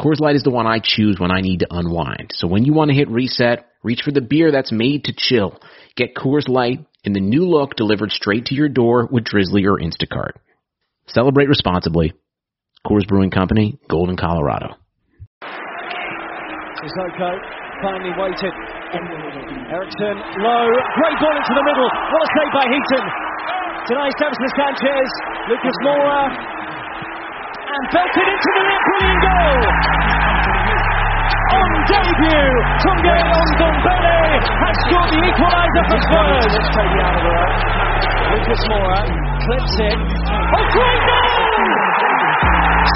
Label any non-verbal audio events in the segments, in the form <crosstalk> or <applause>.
Coors Light is the one I choose when I need to unwind. So when you want to hit reset, reach for the beer that's made to chill. Get Coors Light in the new look delivered straight to your door with Drizzly or Instacart. Celebrate responsibly. Coors Brewing Company, Golden, Colorado. Sissoko finally waited. Eriksen low, great ball into the middle. What a save by Heaton. Tonight, Samson Sanchez, Lucas Moura, and belted into the net. Brilliant goal. On debut, Tanguy Ndombele has scored the equaliser for Spurs. Let's take it out of the way. Lucas Moura clips it. Oh, great goal!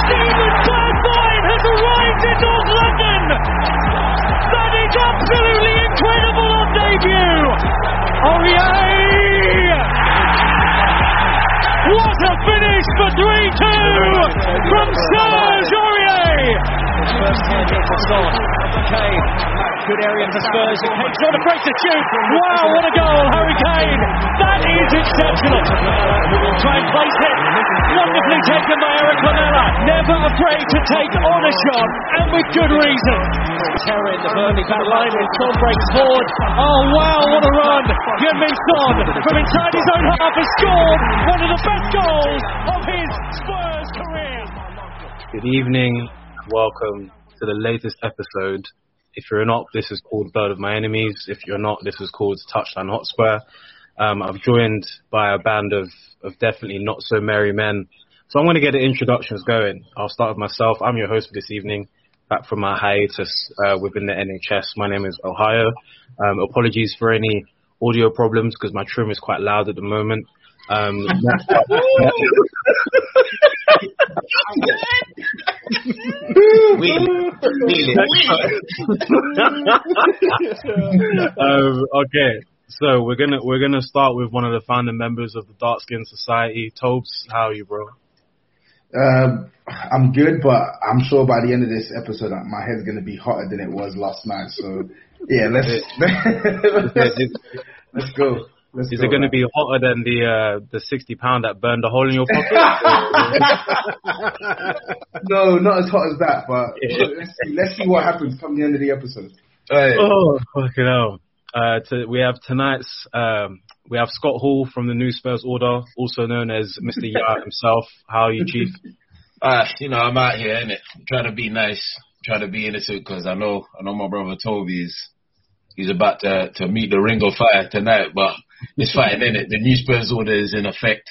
Steven Bergwijn has arrived in North London. That is absolutely incredible on debut. Aurier! What a finish for 3-2 from Serge Aurier! Good area for Spurs. And Kane's afraid to shoot. Wow, what a goal, Harry Kane. That is exceptional. Try and place it. Wonderfully taken by Erik Lamela. Never afraid to take on a shot, and with good reason. Terror in the Burnley back line when Son breaks forward. Oh wow, what a run! Heung-min Son from inside his own half has scored one of the best of his Spurs career. Good evening. Welcome to the latest episode. If you're not, this is called Bird of My Enemies. If you're not, this is called Touchline Hotspur. Um, I'm joined by a band of, of definitely not so merry men. So I'm going to get the introductions going. I'll start with myself. I'm your host for this evening, back from my hiatus uh, within the NHS. My name is Ohio. Um, apologies for any audio problems because my trim is quite loud at the moment. Um, <laughs> <laughs> um, okay, so we're gonna we're gonna start with one of the founding members of the Dark Skin Society, Tobes. How are you, bro? Um, I'm good, but I'm sure by the end of this episode, uh, my head's gonna be hotter than it was last night. So yeah, let's let's, <laughs> let's go. Let's Is go, it going to be hotter than the uh, the sixty pound that burned a hole in your pocket? <laughs> <laughs> No, not as hot as that, but <laughs> let's see, let's see what happens come the end of the episode. oh, fucking hell! Uh, to, we have tonight's um, we have Scott Hall from the New Spurs Order, also known as Mr. Yard himself. How are you, Chief? Uh, you know, I'm out here, innit? Trying to be nice, trying to be innocent, because I know, I know my brother Toby is, he's about to, to meet the ring of fire tonight, but it's fine, innit? The new Spurs order is in effect.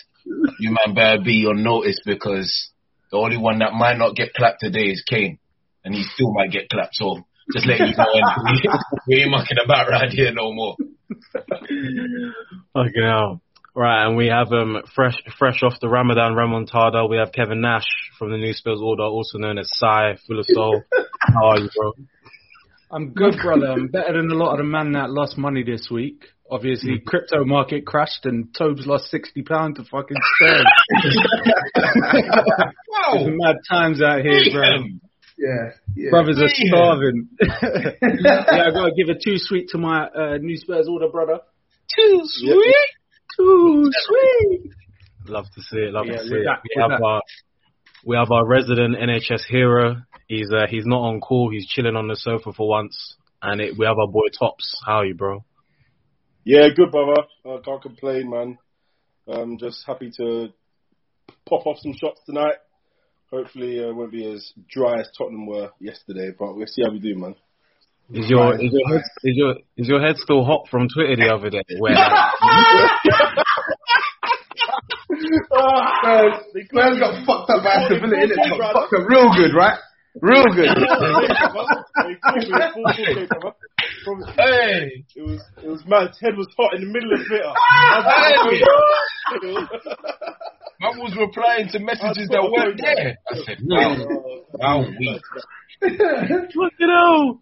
You man better be on notice because the only one that might not get clapped today is Kane, and he still might get clapped, so just letting you know, we, <laughs> we ain't mucking about right here no more. Fucking hell! Right, and we have um fresh fresh off the Ramadan remontada. We have Kevin Nash from the New Spurs Order, also known as Sai, full of soul. How are you, bro? I'm good, brother. I'm better than a lot of the men that lost money this week. Obviously, crypto market crashed and Tobes lost sixty pound to fucking Spurs. <laughs> There's mad times out here, bro. Yeah, yeah. Brothers are Damn. starving. <laughs> yeah, I gotta give a two sweet to my uh, new Spurs order, brother. Too sweet. Too sweet. Love to see it. Love Yeah, to see it. that- we have that. our we have our resident NHS hero. He's uh, he's not on call. He's chilling on the sofa for once. And it, we have our boy Tops. How are you, bro? Yeah, good brother. I can't complain, man. I'm just happy to pop off some shots tonight. Hopefully, uh, it won't be as dry as Tottenham were yesterday, but we'll see how we do, man. Is your is your head, is your is your head still hot from Twitter the other day? Where <laughs> Spurs, Spurs got fucked up by stability, innit? Got fucked up real good, right? Real good. Hey. It was it was mad. His head was hot in the middle of Twitter. <laughs> <laughs> Man was replying to messages that weren't there. I said, wow, wow, weak. Fucking hell.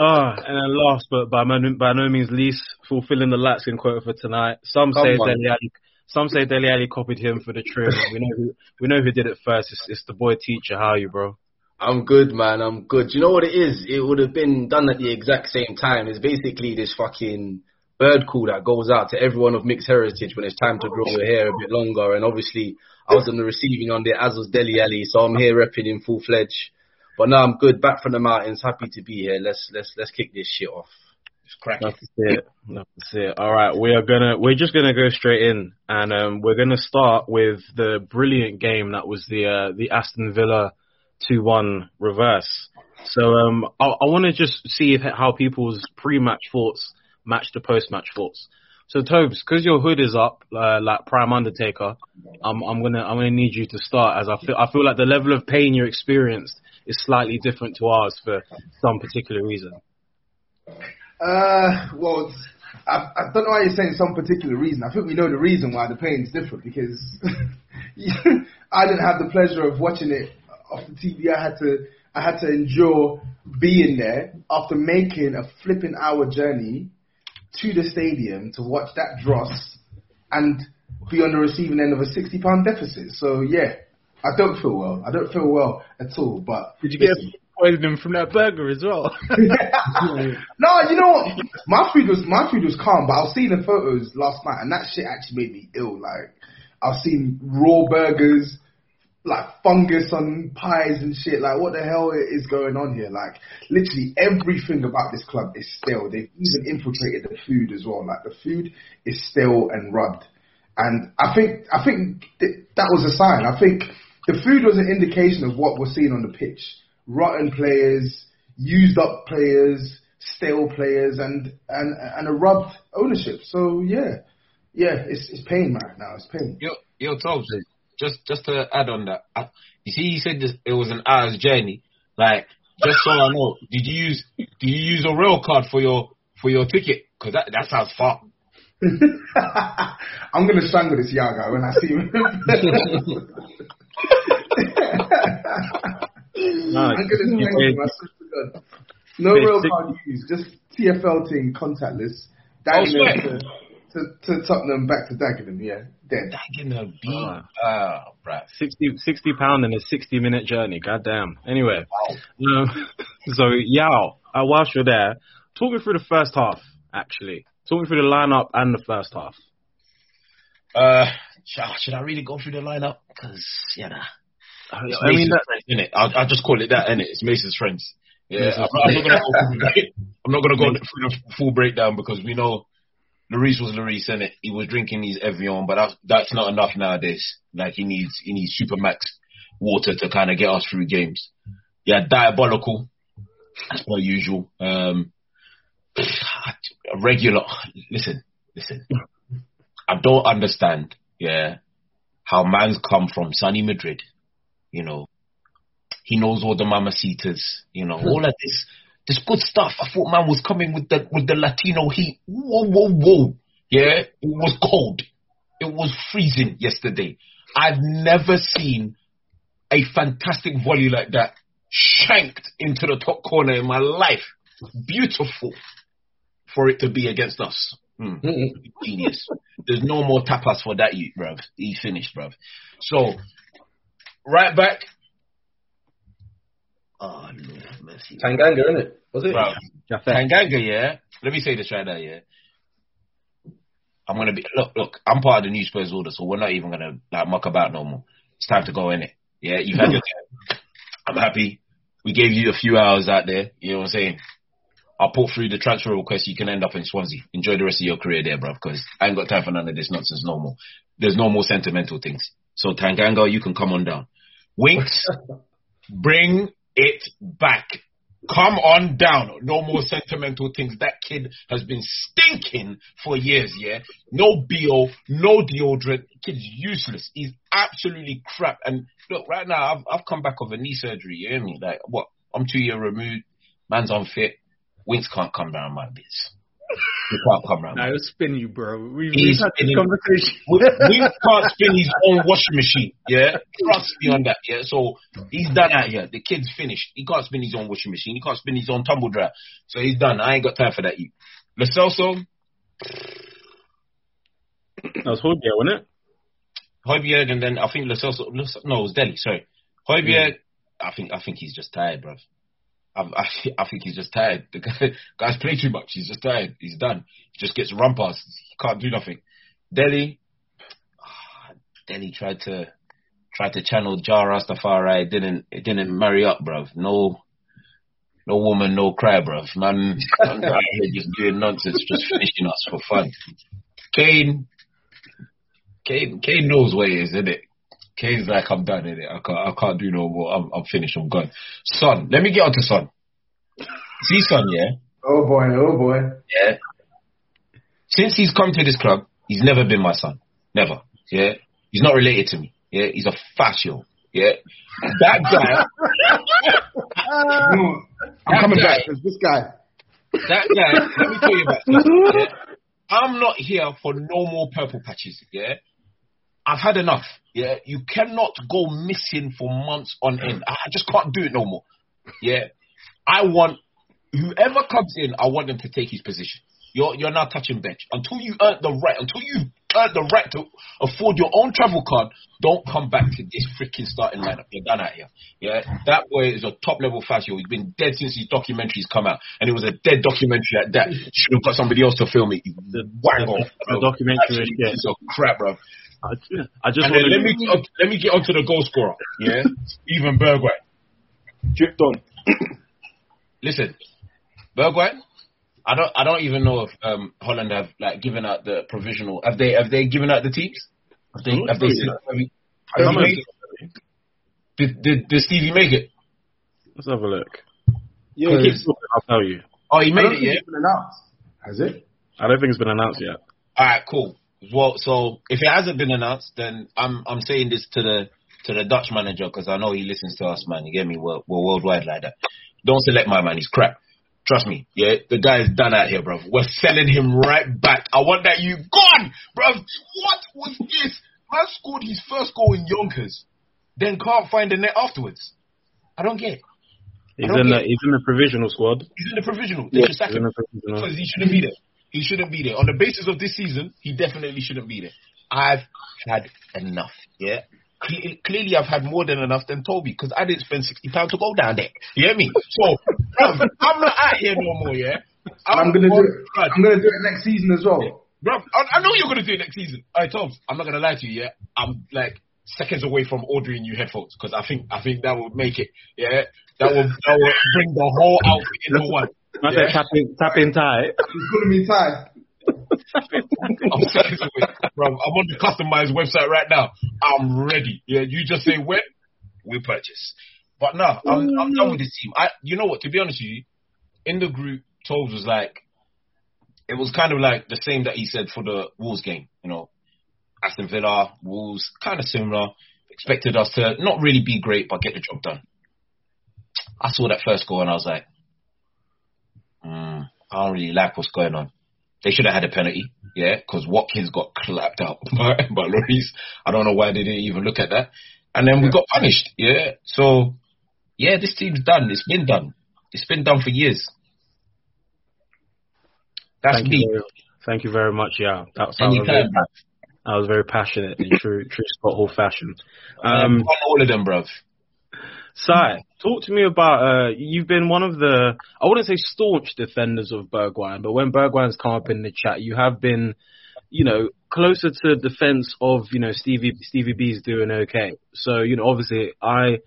Ah, and then last but by no, by no means least, fulfilling the Latskin quota for tonight. Some Come say on. Dele Alli, some say Dele Alli copied him for the trim. We know who we know who did it first. It's, it's the boy teacher. How are you, bro? I'm good, man. I'm good. Do you know what it is? It would have been done at the exact same time. It's basically this fucking bird call that goes out to everyone of mixed heritage when it's time to grow your hair a bit longer. And obviously, I was on the receiving end as was Dele Alli, so I'm here repping in full fledged. But now I'm good. Back from the mountains. Happy to be here. Let's let's let's kick this shit off. Just crack it. That's it. That's it. All right, we are gonna we're just gonna go straight in, and um, we're gonna start with the brilliant game that was the uh, the Aston Villa two one reverse. So um, I, I want to just see if, how people's pre-match thoughts match the post-match thoughts. So Tobes, because your hood is up uh, like Prime Undertaker, I'm I'm gonna I'm gonna need you to start as I feel I feel like the level of pain you experienced is slightly different to ours for some particular reason. Uh, well, I, I don't know why you're saying some particular reason. I think we know the reason why the pain's different because <laughs> I didn't have the pleasure of watching it off the TV. I had to, I had to endure being there after making a flipping hour journey to the stadium to watch that dross and be on the receiving end of a sixty pound deficit. So yeah, I don't feel well. I don't feel well at all. But Did you get poisoning from that burger as well? <laughs> no, you know what? My food was my food was calm, but I was seeing the photos last night, and that shit actually made me ill. Like I've seen raw burgers, like fungus on pies and shit. Like what the hell is going on here? Like literally everything about this club is stale. They've even infiltrated the food as well. Like the food is stale and rubbed. And I think I think th- that was a sign. I think the food was an indication of what we're seeing on the pitch: rotten players, used up players, stale players, and and and a rubbed ownership. So yeah, yeah, it's it's pain right now. It's pain. Yo, yo, Tobes, just just to add on that, I, you see, you said this, it was an hour's journey. Like, just so I know, did you use did you use a rail card for your for your ticket? Because that that sounds far. <laughs> I'm gonna strangle this Yaga when I see him. <laughs> I'm gonna strangle him. I swear to God. No Wait, real card used, just TFL thing, contactless. Oh, Dagenham swear. To, to, to Tottenham, back to Dagenham, yeah, dead. Dagging a beat. Ah. Ah, bruh. 60, 60 pound in a 60 minute journey. Goddamn. Anyway, um, <laughs> so Yaw, uh, whilst you're there, talk me through the first half, actually. Talk me through the lineup and the first half. Uh, should, should I really go through the lineup? Because you know, it's I mean, Mason's that, friends, innit? I'll, I'll just call it that, innit? It's Mason's friends. Yeah, I'm, I'm not gonna go through the, I'm not gonna go through the full breakdown because we know Lloris was Lloris, innit? He was drinking his Evian, but that's that's not enough nowadays. Like he needs he needs Supermax water to kind of get us through games. Yeah, diabolical as per usual. Um, <sighs> regular. Listen, listen. I don't understand, yeah, how man's come from sunny Madrid, you know. He knows all the mamacitas, you know, all of this this good stuff. I thought man was coming with the with the Latino heat. Whoa, whoa, whoa. Yeah, it was cold. It was freezing yesterday. I've never seen a fantastic volley like that shanked into the top corner in my life. Beautiful for it to be against us. Hmm. Genius. There's no more tapas for that, you, bruv. He's finished, bruv. So, right back. Oh, Lord have mercy. Tanganga, innit? Was it? Bruv. Japhet. Tanganga, yeah. Let me say this right now, yeah. I'm gonna be look, look. I'm part of the new Spurs order, so we're not even gonna like muck about no more. It's time to go in it. Yeah, you've had your time. I'm happy. We gave you a few hours out there. You know what I'm saying? I'll put through the transfer request. You can end up in Swansea. Enjoy the rest of your career there, bro. because I ain't got time for none of this nonsense no more. There's no more sentimental things. So Tanganga, you can come on down. Winks, <laughs> bring it back. Come on down. No more sentimental things. That kid has been stinking for years, yeah? No BO, no deodorant. Kid's useless. He's absolutely crap. And look, right now, I've, I've come back off a knee surgery, you hear me? Like, what? I'm two year removed. Man's unfit. Winks can't come down my bits. He can't come round. No, it'll spin you, bro. We, He's we've had this conversation. we, we can't spin his own washing machine. Yeah, trust me on that. Yeah, so he's done out here. The kid's finished. He can't spin his own washing machine. He can't spin his own tumble dryer. So he's done. I ain't got time for that. You, Lo Celso, That was Højbjerg, wasn't it? Højbjerg, and then I think Lo Celso. Lo Cel- No, it was Dele. Sorry, Højbjerg. Mm. I think I think he's just tired, bro. I, I, <laughs> I think he's just tired. The guy, <laughs> guy's played too much. He's just tired. He's done. He just gets run past. He can't do nothing. Dele, <sighs> Dele tried to tried to channel Jah Rastafari. It didn't it didn't marry up, bro. No, no woman, no cry, bro. Man, man just doing nonsense, just finishing us for fun. Kane, Kane, Kane knows what it is, isn't it? Kane's like, I'm done, innit? I can't, I can't do no more. I'm, I'm finished. I'm gone. Son, let me get on to Son. See, Son, yeah, Oh boy, oh boy. yeah. Since he's come to this club, he's never been my son. Never. Yeah. He's not related to me. Yeah. He's a fascio. Yeah. That guy. <laughs> I'm coming back. This guy. That guy. Let me tell you about this. <laughs> Yeah. I'm not here for no more purple patches. Yeah. I've had enough. Yeah. You cannot go missing for months on end. I just can't do it no more. Yeah. I want whoever comes in, I want them to take his position. You're you're not touching bench until you earn the right. Until you earn the right to afford your own travel card. Don't come back to this freaking starting lineup. You're done out here. Yeah, that boy is a top level fascio. He's been dead since his documentaries come out, and it was a dead documentary at that. Should have got somebody else to film it. Wang the- off. the documentary is crap, bro. I, I just And then want let me get on, let me get onto the goal scorer. Yeah, <laughs> Steven Bergwijn. Dripped on. <clears throat> Listen, Bergwijn. I don't. I don't even know if um, Holland have like given out the provisional. Have they? Have they given out the teams? Have they? Have they? Have you, have you made, did, did did Stevie make it? Let's have a look. Yeah, Okay. it's- I'll tell you. Oh, he I made don't it. think Yeah. it's been announced. Has it? I don't think it's been announced yet. All right. Cool. Well, so if it hasn't been announced, then I'm I'm saying this to the to the Dutch manager because I know he listens to us, man. You get me? We're, we're worldwide like that. Don't select my man. He's crap. Trust me. Yeah, the guy is done out here, bro. We're selling him right back. I want that you gone, bro. What was this? Man scored his first goal in Yonkers, then can't find the net afterwards. I don't get it. He's in the he's in the provisional squad. He's in the provisional. They should sack He's in him the provisional. because he shouldn't be there. He shouldn't be there. On the basis of this season, he definitely shouldn't be there. I've had enough. Yeah. Cle- Clearly, I've had more than enough than Toby because I didn't spend sixty pounds to go down there. You hear me? So, bruv, I'm not out here no more. Yeah. I'm gonna do it. bruv, I'm gonna do it next season as well. Bruv, I, I know you're gonna do it next season. Hey, Tom, I'm not gonna lie to you. Yeah, I'm like seconds away from ordering new headphones because I think I think that would make it. Yeah, that will that will bring the whole outfit into one. I Yeah. said tap in, tap in tight. He's calling me Ty. I'm bro. I'm on the customized website right now. I'm ready. Yeah, you just say when we purchase. But no, I'm, I'm done with this team. I, you know what? To be honest with you, in the group, Tobes was like, it was kind of like the same that he said for the Wolves game. You know, Aston Villa, Wolves, kind of similar. Expected us to not really be great, but get the job done. I saw that first goal and I was like, mm, I don't really like what's going on. They should have had a penalty, yeah, because Watkins got clapped out <laughs> by, by Lloris. I don't know why they didn't even look at that. And then we got punished, yeah. So, yeah, this team's done. It's been done. It's been done for years. That's Thank me. you, very, thank you very much. Yeah, that was, very, bruv. was very passionate in true true Scott Hall fashion. Um, Um, all of them, bruv. Sai, talk to me about. Uh, you've been one of the I wouldn't say staunch defenders of Bergwijn, but when Bergwijn's come up in the chat, you have been, you know, closer to defense of you know Stevie Stevie B's doing okay. So you know, obviously, I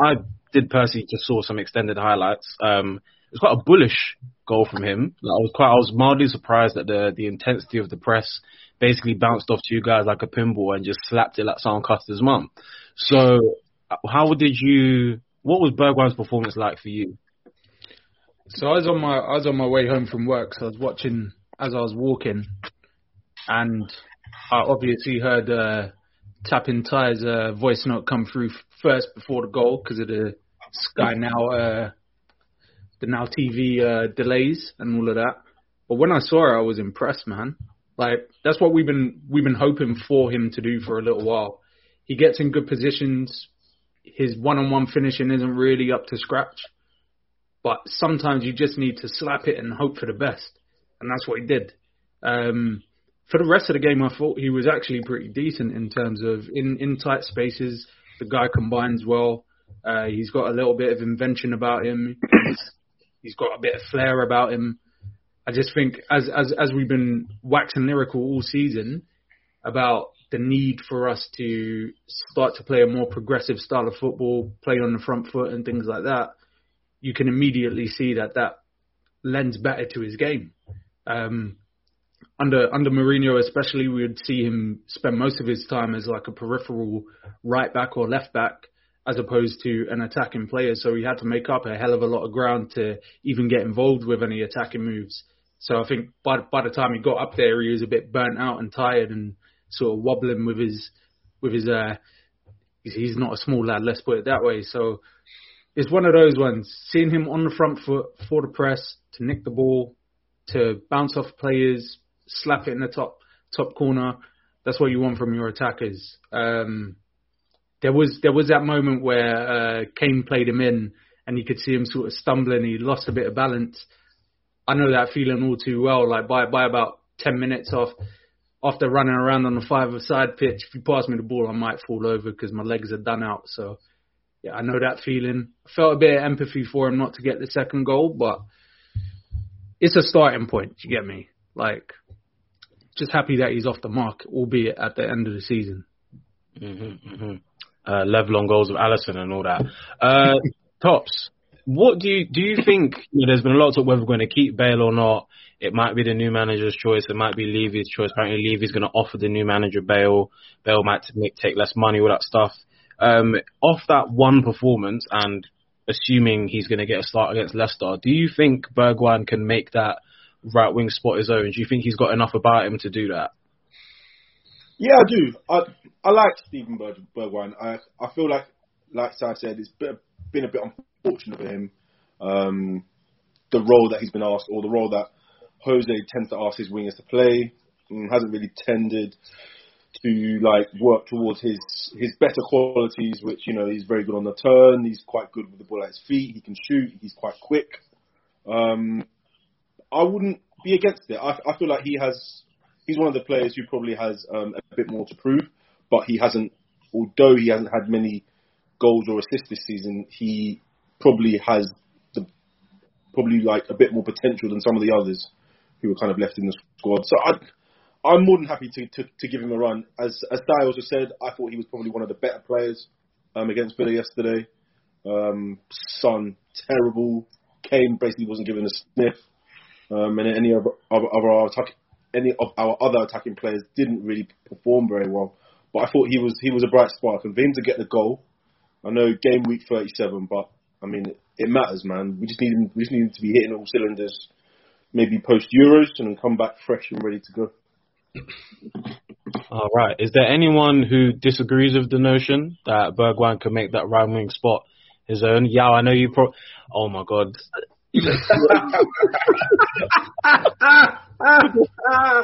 I did personally just saw some extended highlights. Um, it was quite a bullish goal from him. Like, I was quite I was mildly surprised at the the intensity of the press. Basically bounced off two guys like a pinball and just slapped it like cussed his mum. So how did you? What was Bergwijn's performance like for you? So I was on my I was on my way home from work. So I was watching as I was walking, and I obviously heard uh, Tapping Ty's uh, voice note come through first before the goal because of the Sky Now uh, the Now TV uh, delays and all of that. But when I saw it, I was impressed, man. Like that's what we've been we've been hoping for him to do for a little while. He gets in good positions. His one-on-one finishing isn't really up to scratch, but sometimes you just need to slap it and hope for the best, and that's what he did. Um, for the rest of the game, I thought he was actually pretty decent in terms of in in tight spaces. The guy combines well. Uh, he's got a little bit of invention about him. He's, he's got a bit of flair about him. I just think as as as we've been waxing lyrical all season about the need for us to start to play a more progressive style of football, play on the front foot and things like that, you can immediately see that that lends better to his game. Um, under under Mourinho especially, we would see him spend most of his time as like a peripheral right back or left back, as opposed to an attacking player. So he had to make up a hell of a lot of ground to even get involved with any attacking moves. So I think by by the time he got up there, he was a bit burnt out and tired and sort of wobbling with his with his uh he's not a small lad, let's put it that way. So it's one of those ones. Seeing him on the front foot for the press to nick the ball, to bounce off players, slap it in the top top corner. That's what you want from your attackers. Um, there was there was that moment where uh, Kane played him in, and you could see him sort of stumbling. He lost a bit of balance, I know that feeling all too well. Like by by about ten minutes off after running around on the five-a-side pitch, if you pass me the ball, I might fall over because my legs are done out. So yeah, I know that feeling. I felt a bit of empathy for him not to get the second goal, but it's a starting point. You get me? Like just happy that he's off the mark, albeit at the end of the season. Mm-hmm, mm-hmm. Uh, level on goals of Alisson and all that. Uh, <laughs> tops. What do you do? You think you know, there's been a lot of talk whether we're going to keep Bale or not? It might be the new manager's choice. It might be Levy's choice. Apparently, Levy's going to offer the new manager Bale. Bale might take less money, all that stuff. Um, off that one performance, and assuming he's going to get a start against Leicester, do you think Bergwijn can make that right wing spot his own? Do you think he's got enough about him to do that? Yeah, I do. I I like Berg, Bergwijn. I I feel like, like I said, it's been, been a bit unfortunate for him. Um, the role that he's been asked, or the role that Jose tends to ask his wingers to play, um, hasn't really tended to like work towards his his better qualities, which you know he's very good on the turn. He's quite good with the ball at his feet. He can shoot. He's quite quick. Um, I wouldn't be against it. I, I feel like he has. He's one of the players who probably has um, a bit more to prove, but he hasn't. Although he hasn't had many goals or assists this season, he probably has the probably like a bit more potential than some of the others who were kind of left in the squad. So I, I'm more than happy to, to, to give him a run. As as Sai also said, I thought he was probably one of the better players um, against Villa yesterday. Um, Son terrible. Kane basically wasn't given a sniff, um, and any of, of, of our attack, any of our other attacking players didn't really perform very well. But I thought he was he was a bright spark, and for him to get the goal, I know game week 37, but I mean, it matters, man. We just need we just need to be hitting all cylinders, maybe post Euros and then come back fresh and ready to go. All right. Is there anyone who disagrees with the notion that Bergwijn can make that right wing spot his own? Yeah, I know you. Pro- oh my god. <laughs>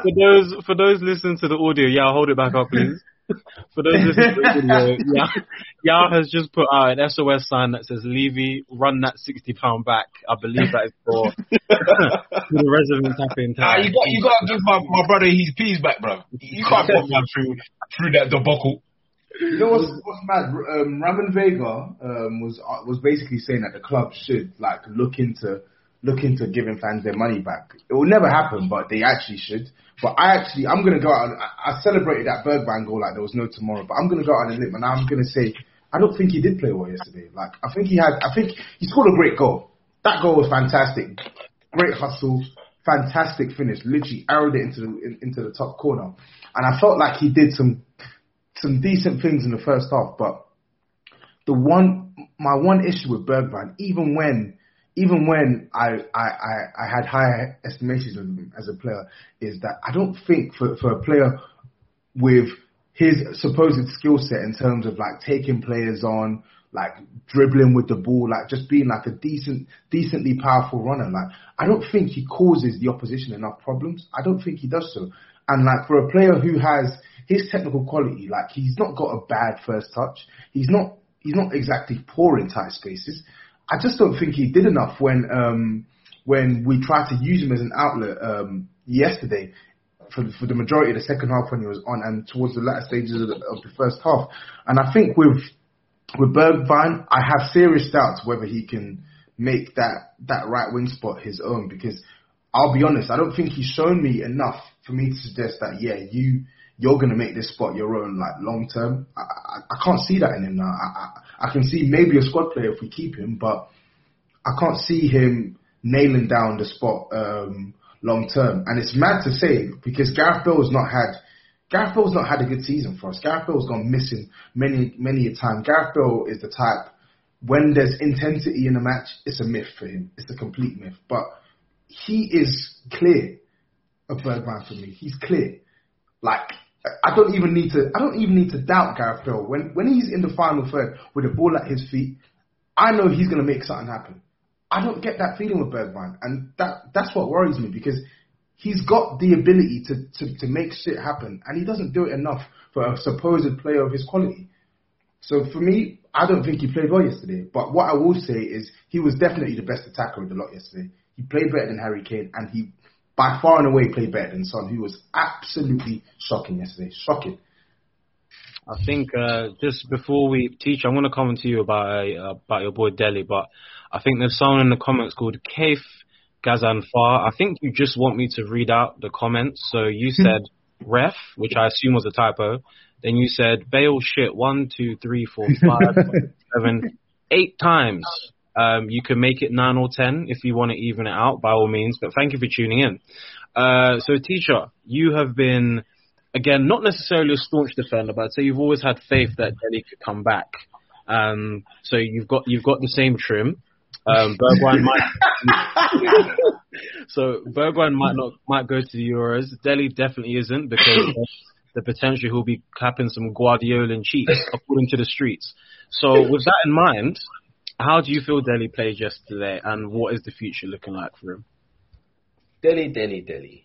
for those for those listening to the audio, yeah, hold it back up, please. For those listening to the video, yeah, Yaw has just put out an SOS sign that says Levy, run that sixty pound back. I believe that is for, <laughs> for the resident tapping Nah, you got you got to give my, my brother his peas back, bro. You can't put man through through that debacle. You know what's, what's mad? Um, Ramon Vega um, was uh, was basically saying that the club should like look into look into giving fans their money back. It will never happen, but they actually should. But I actually, I'm gonna go out. And, I, I celebrated that Bergwijn goal like there was no tomorrow. But I'm gonna go out on a limb, and I'm gonna say I don't think he did play well yesterday. Like I think he had. I think he scored a great goal. That goal was fantastic. Great hustle, fantastic finish. Literally arrowed it into the in, into the top corner, and I felt like he did some some decent things in the first half. But the one, my one issue with Bergwijn, even when even when I, I, I, I had higher estimations of him as a player, is that I don't think for, for a player with his supposed skill set in terms of like taking players on, like dribbling with the ball, like just being like a decent, decently powerful runner. Like I don't think he causes the opposition enough problems. I don't think he does so. And like for a player who has his technical quality, like he's not got a bad first touch. He's not he's not exactly poor in tight spaces. I just don't think he did enough when um when we tried to use him as an outlet um yesterday for for the majority of the second half when he was on and towards the latter stages of the, of the first half. And I think with with Bergwijn, I have serious doubts whether he can make that that right wing spot his own because I'll be honest, I don't think he's shown me enough for me to suggest that yeah, you you're gonna make this spot your own like long term. I, I, I can't see that in him now. I, I I can see maybe a squad player if we keep him, but I can't see him nailing down the spot um, long term. And it's mad to say because Gareth Bale's not had Gareth Bale's not had a good season for us. Gareth Bale's gone missing many many a time. Gareth Bale is the type when there's intensity in a match, it's a myth for him. It's a complete myth. But he is clear a Bergwijn for me. He's clear. Like I don't even need to I don't even need to doubt Gareth Bale. When when he's in the final third with the ball at his feet, I know he's gonna make something happen. I don't get that feeling with Bergman, and that that's what worries me because he's got the ability to, to, to make shit happen, and he doesn't do it enough for a supposed player of his quality. So for me, I don't think he played well yesterday. But what I will say is he was definitely the best attacker of the lot yesterday. He played better than Harry Kane, and he by far and away played better than Son, who was absolutely shocking yesterday. Shocking. I think uh, just before we teach, I'm going to comment to you about uh, about your boy Dele, but I think there's someone in the comments called Kaif Gazanfar. I think you just want me to read out the comments. So you said ref, which I assume was a typo. Then you said Bale shit one, two, three, four, five, <laughs> seven, eight times. Um, you can make it nine or ten if you want to even it out, by all means. But thank you for tuning in. Uh, so, teacher, you have been again not necessarily a staunch defender, but I'd say you've always had faith that Dele could come back. Um, so you've got you've got the same trim. Um, Bergwijn might. <laughs> so Bergwijn might not might go to the Euros. Dele definitely isn't because the potential he'll be capping some Guardiolan cheats according to the streets. So with that in mind, how do you feel Dele played yesterday, and what is the future looking like for him? Dele, Dele, Dele.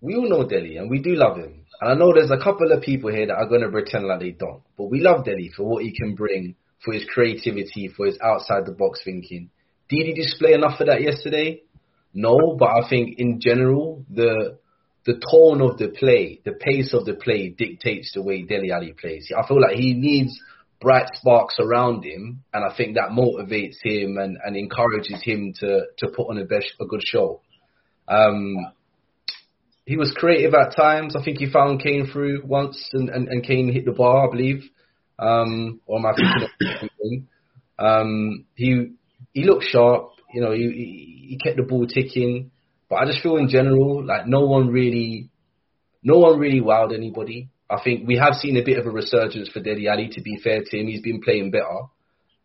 We all know Dele, and we do love him. And I know there's a couple of people here that are going to pretend like they don't, but we love Dele for what he can bring, for his creativity, for his outside the box thinking. Did he display enough of that yesterday? No, but I think in general the the tone of the play, the pace of the play dictates the way Dele Alli plays. I feel like he needs bright sparks around him, and I think that motivates him and, and encourages him to to put on a best a good show. Um, he was creative at times. I think he found Kane through once, and, and, and Kane hit the bar, I believe. Um, or am I thinking um, he he looked sharp. You know, he he kept the ball ticking. But I just feel in general like no one really, no one really wowed anybody. I think we have seen a bit of a resurgence for Dele Alli, To be fair to him, he's been playing better,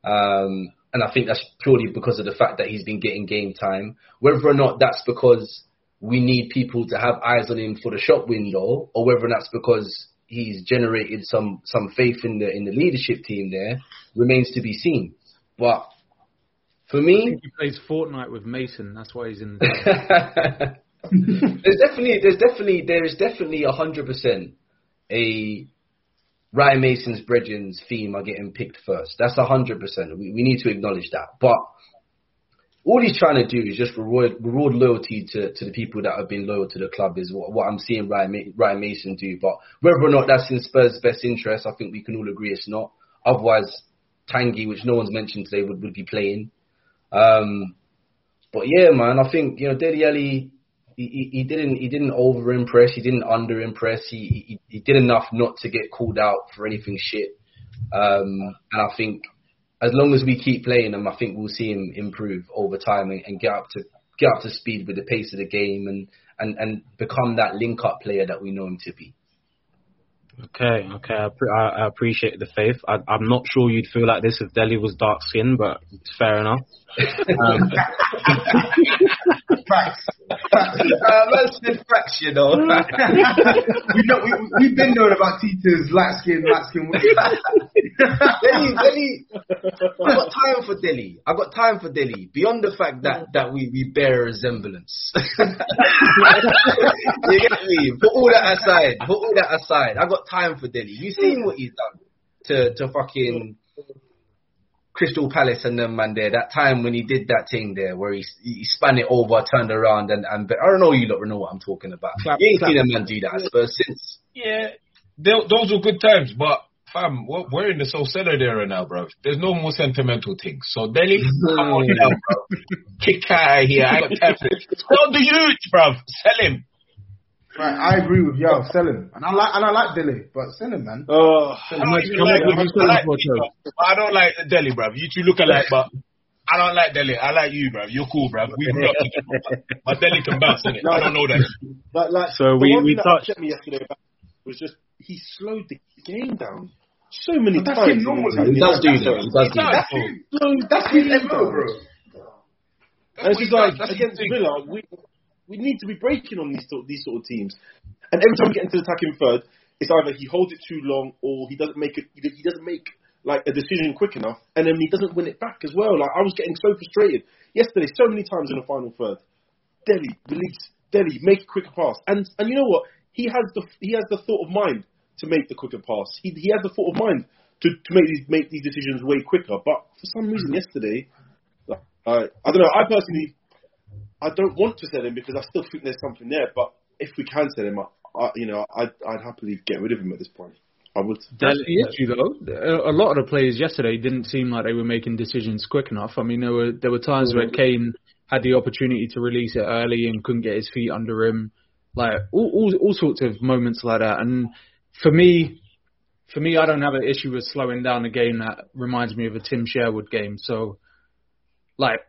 um, and I think that's purely because of the fact that he's been getting game time. Whether or not that's because we need people to have eyes on him for the shop window, or whether that's because he's generated some some faith in the in the leadership team there, remains to be seen. But for me, he plays Fortnite with Mason. That's why he's in. <laughs> there's definitely, there's definitely, there is definitely a hundred percent a Ryan Mason's Bredgen's theme are getting picked first. That's hundred percent. We we need to acknowledge that. But all he's trying to do is just reward reward loyalty to, to the people that have been loyal to the club is what, what I'm seeing Ryan, Ryan Mason do. But whether or not that's in Spurs' best interest, I think we can all agree it's not. Otherwise, Tanguy, which no one's mentioned today, would, would be playing. Um, but yeah, man, I think you know Dele Alli, he, he, didn't he didn't over impress, he didn't under impress, he, he he did enough not to get called out for anything shit. Um, and I think as long as we keep playing him, I think we'll see him improve over time and, and get up to get up to speed with the pace of the game and and and become that link up player that we know him to be. Okay, okay, I, pre- I, I appreciate the faith. I, I'm not sure you'd feel like this if Dele was dark skinned, but it's fair enough. Um, <laughs> Facts. <laughs> Uh, that's facts, you know. we know, we, we've been knowing about Tita's light skin, light skin. <laughs> Dele, Dele. I got time for Dele. I got time for Dele. Beyond the fact that that we we bear a resemblance. <laughs> you get me? Put all that aside. Put all that aside. I got time for Dele. You seen what he's done to to fucking Crystal Palace and them man there. That time when he did that thing there where he he span it over, turned around, and and I don't know you don't know what I'm talking about. Clap, you ain't clap. seen a man do that at Spurs since. Yeah, tho- those were good times, but fam, we're we're in the so centered era now, bro. There's no more sentimental things. So Dele, <laughs> come on now, bro. Kick out of here. I got time for it. Sell the youth, bro. Sell him. Right, I agree with y'all. Sell him, and I like and I like Dilly, but sell him, man. Oh, I don't like much him. you I like for, you, bro. I don't like Dele, bro. You two look alike, but I don't like Dele. I like you, bro. You're cool, bro. We grew up together. But Dele can bounce, innit? I don't know that. like, like, So the we- one we thing that touched- upset me yesterday about was just he slowed the game down so many But that's times. him normally. He does do that. He does do that. That's him. That's his MO, bro. And it's just like against Villa, we we need to be breaking on these sort these sort of teams. And every time we get into the attacking third, it's either he holds it too long or he doesn't make it. He doesn't make like a decision quick enough, and then he doesn't win it back as well. Like I was getting so frustrated yesterday, so many times in the final third. Dele release, Dele make a quicker pass, and and you know what? He has the he has the thought of mind to make the quicker pass. He he has the thought of mind to, to make these make these decisions way quicker. But for some reason yesterday, like, I I don't know. I personally I don't want to sell him because I still think there's something there. But if we can sell him, I, I, you know, I'd, I'd happily get rid of him at this point. I would. That's the issue, though. A lot of the players yesterday didn't seem like they were making decisions quick enough. I mean, there were there were times where mm-hmm. Kane had the opportunity to release it early and couldn't get his feet under him, like all all, all sorts of moments like that. And for me, for me, I don't have an issue with slowing down a game that reminds me of a Tim Sherwood game. So, like.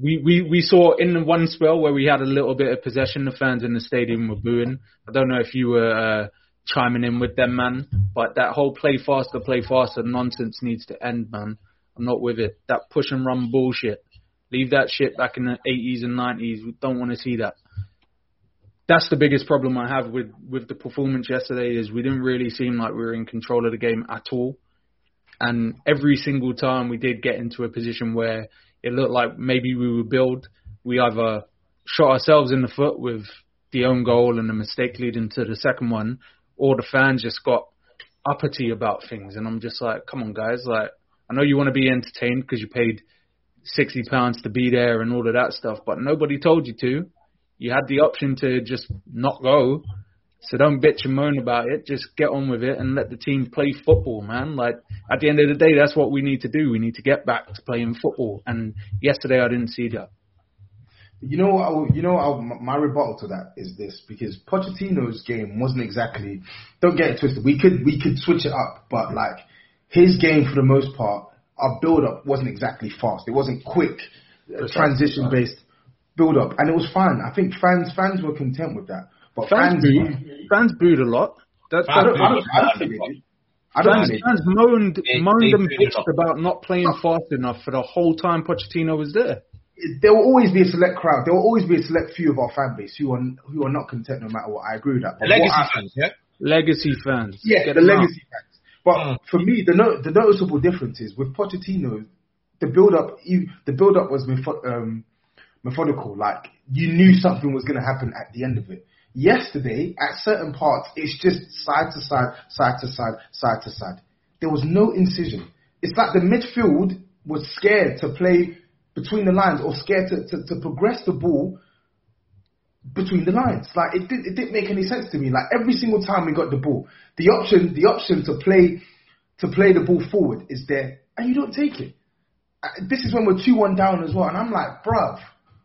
We, we, we saw in one spell where we had a little bit of possession, the fans in the stadium were booing. I don't know if you were uh, chiming in with them, man. But that whole play faster, play faster nonsense needs to end, man. I'm not with it. That push and run bullshit. Leave that shit back in the 80s and 90s. We don't want to see that. That's the biggest problem I have with, with the performance yesterday is we didn't really seem like we were in control of the game at all. And every single time we did get into a position where it looked like maybe we would build, we either shot ourselves in the foot with the own goal and the mistake leading to the second one, or the fans just got uppity about things. And I'm just like, come on, guys. Like, I know you want to be entertained because you paid sixty pounds to be there and all of that stuff, but nobody told you to. You had the option to just not go. So don't bitch and moan about it. Just get on with it and let the team play football, man. Like at the end of the day, that's what we need to do. We need to get back to playing football. And yesterday, I didn't see that. You know? I You know I, my rebuttal to that is this because Pochettino's game wasn't exactly. Don't get it twisted. We could we could switch it up, but like his game for the most part, our build up wasn't exactly fast. It wasn't quick, transition based build up, and it was fine. I think fans fans were content with that. But Fans fans, booed. Fans booed a lot. That, I don't, I that, don't, I don't think they did. I don't fans, think they did. fans moaned, They- moaned they and booed bitched about not playing fast enough for the whole time Pochettino was there. there will always be a select crowd. There will always be a select few of our fan base who are who are not content no matter what. I agree with that. But Legacy I- fans, yeah? Legacy fans. Yeah, Get the them out. legacy fans. But Mm. for me, the no, the noticeable difference is with Pochettino, the build up, you, the build up was metho- um, methodical. Like you knew something was going to happen at the end of it. Yesterday, at certain parts, it's just side to side, side to side, side to side. There was no incision. It's like the midfield was scared to play between the lines or scared to, to, to progress the ball between the lines. Like it did, it didn't make any sense to me. Like every single time we got the ball, the option, the option to play, to play the ball forward is there, and you don't take it. Uh, This is when we're two one down as well, and I'm like, bruv,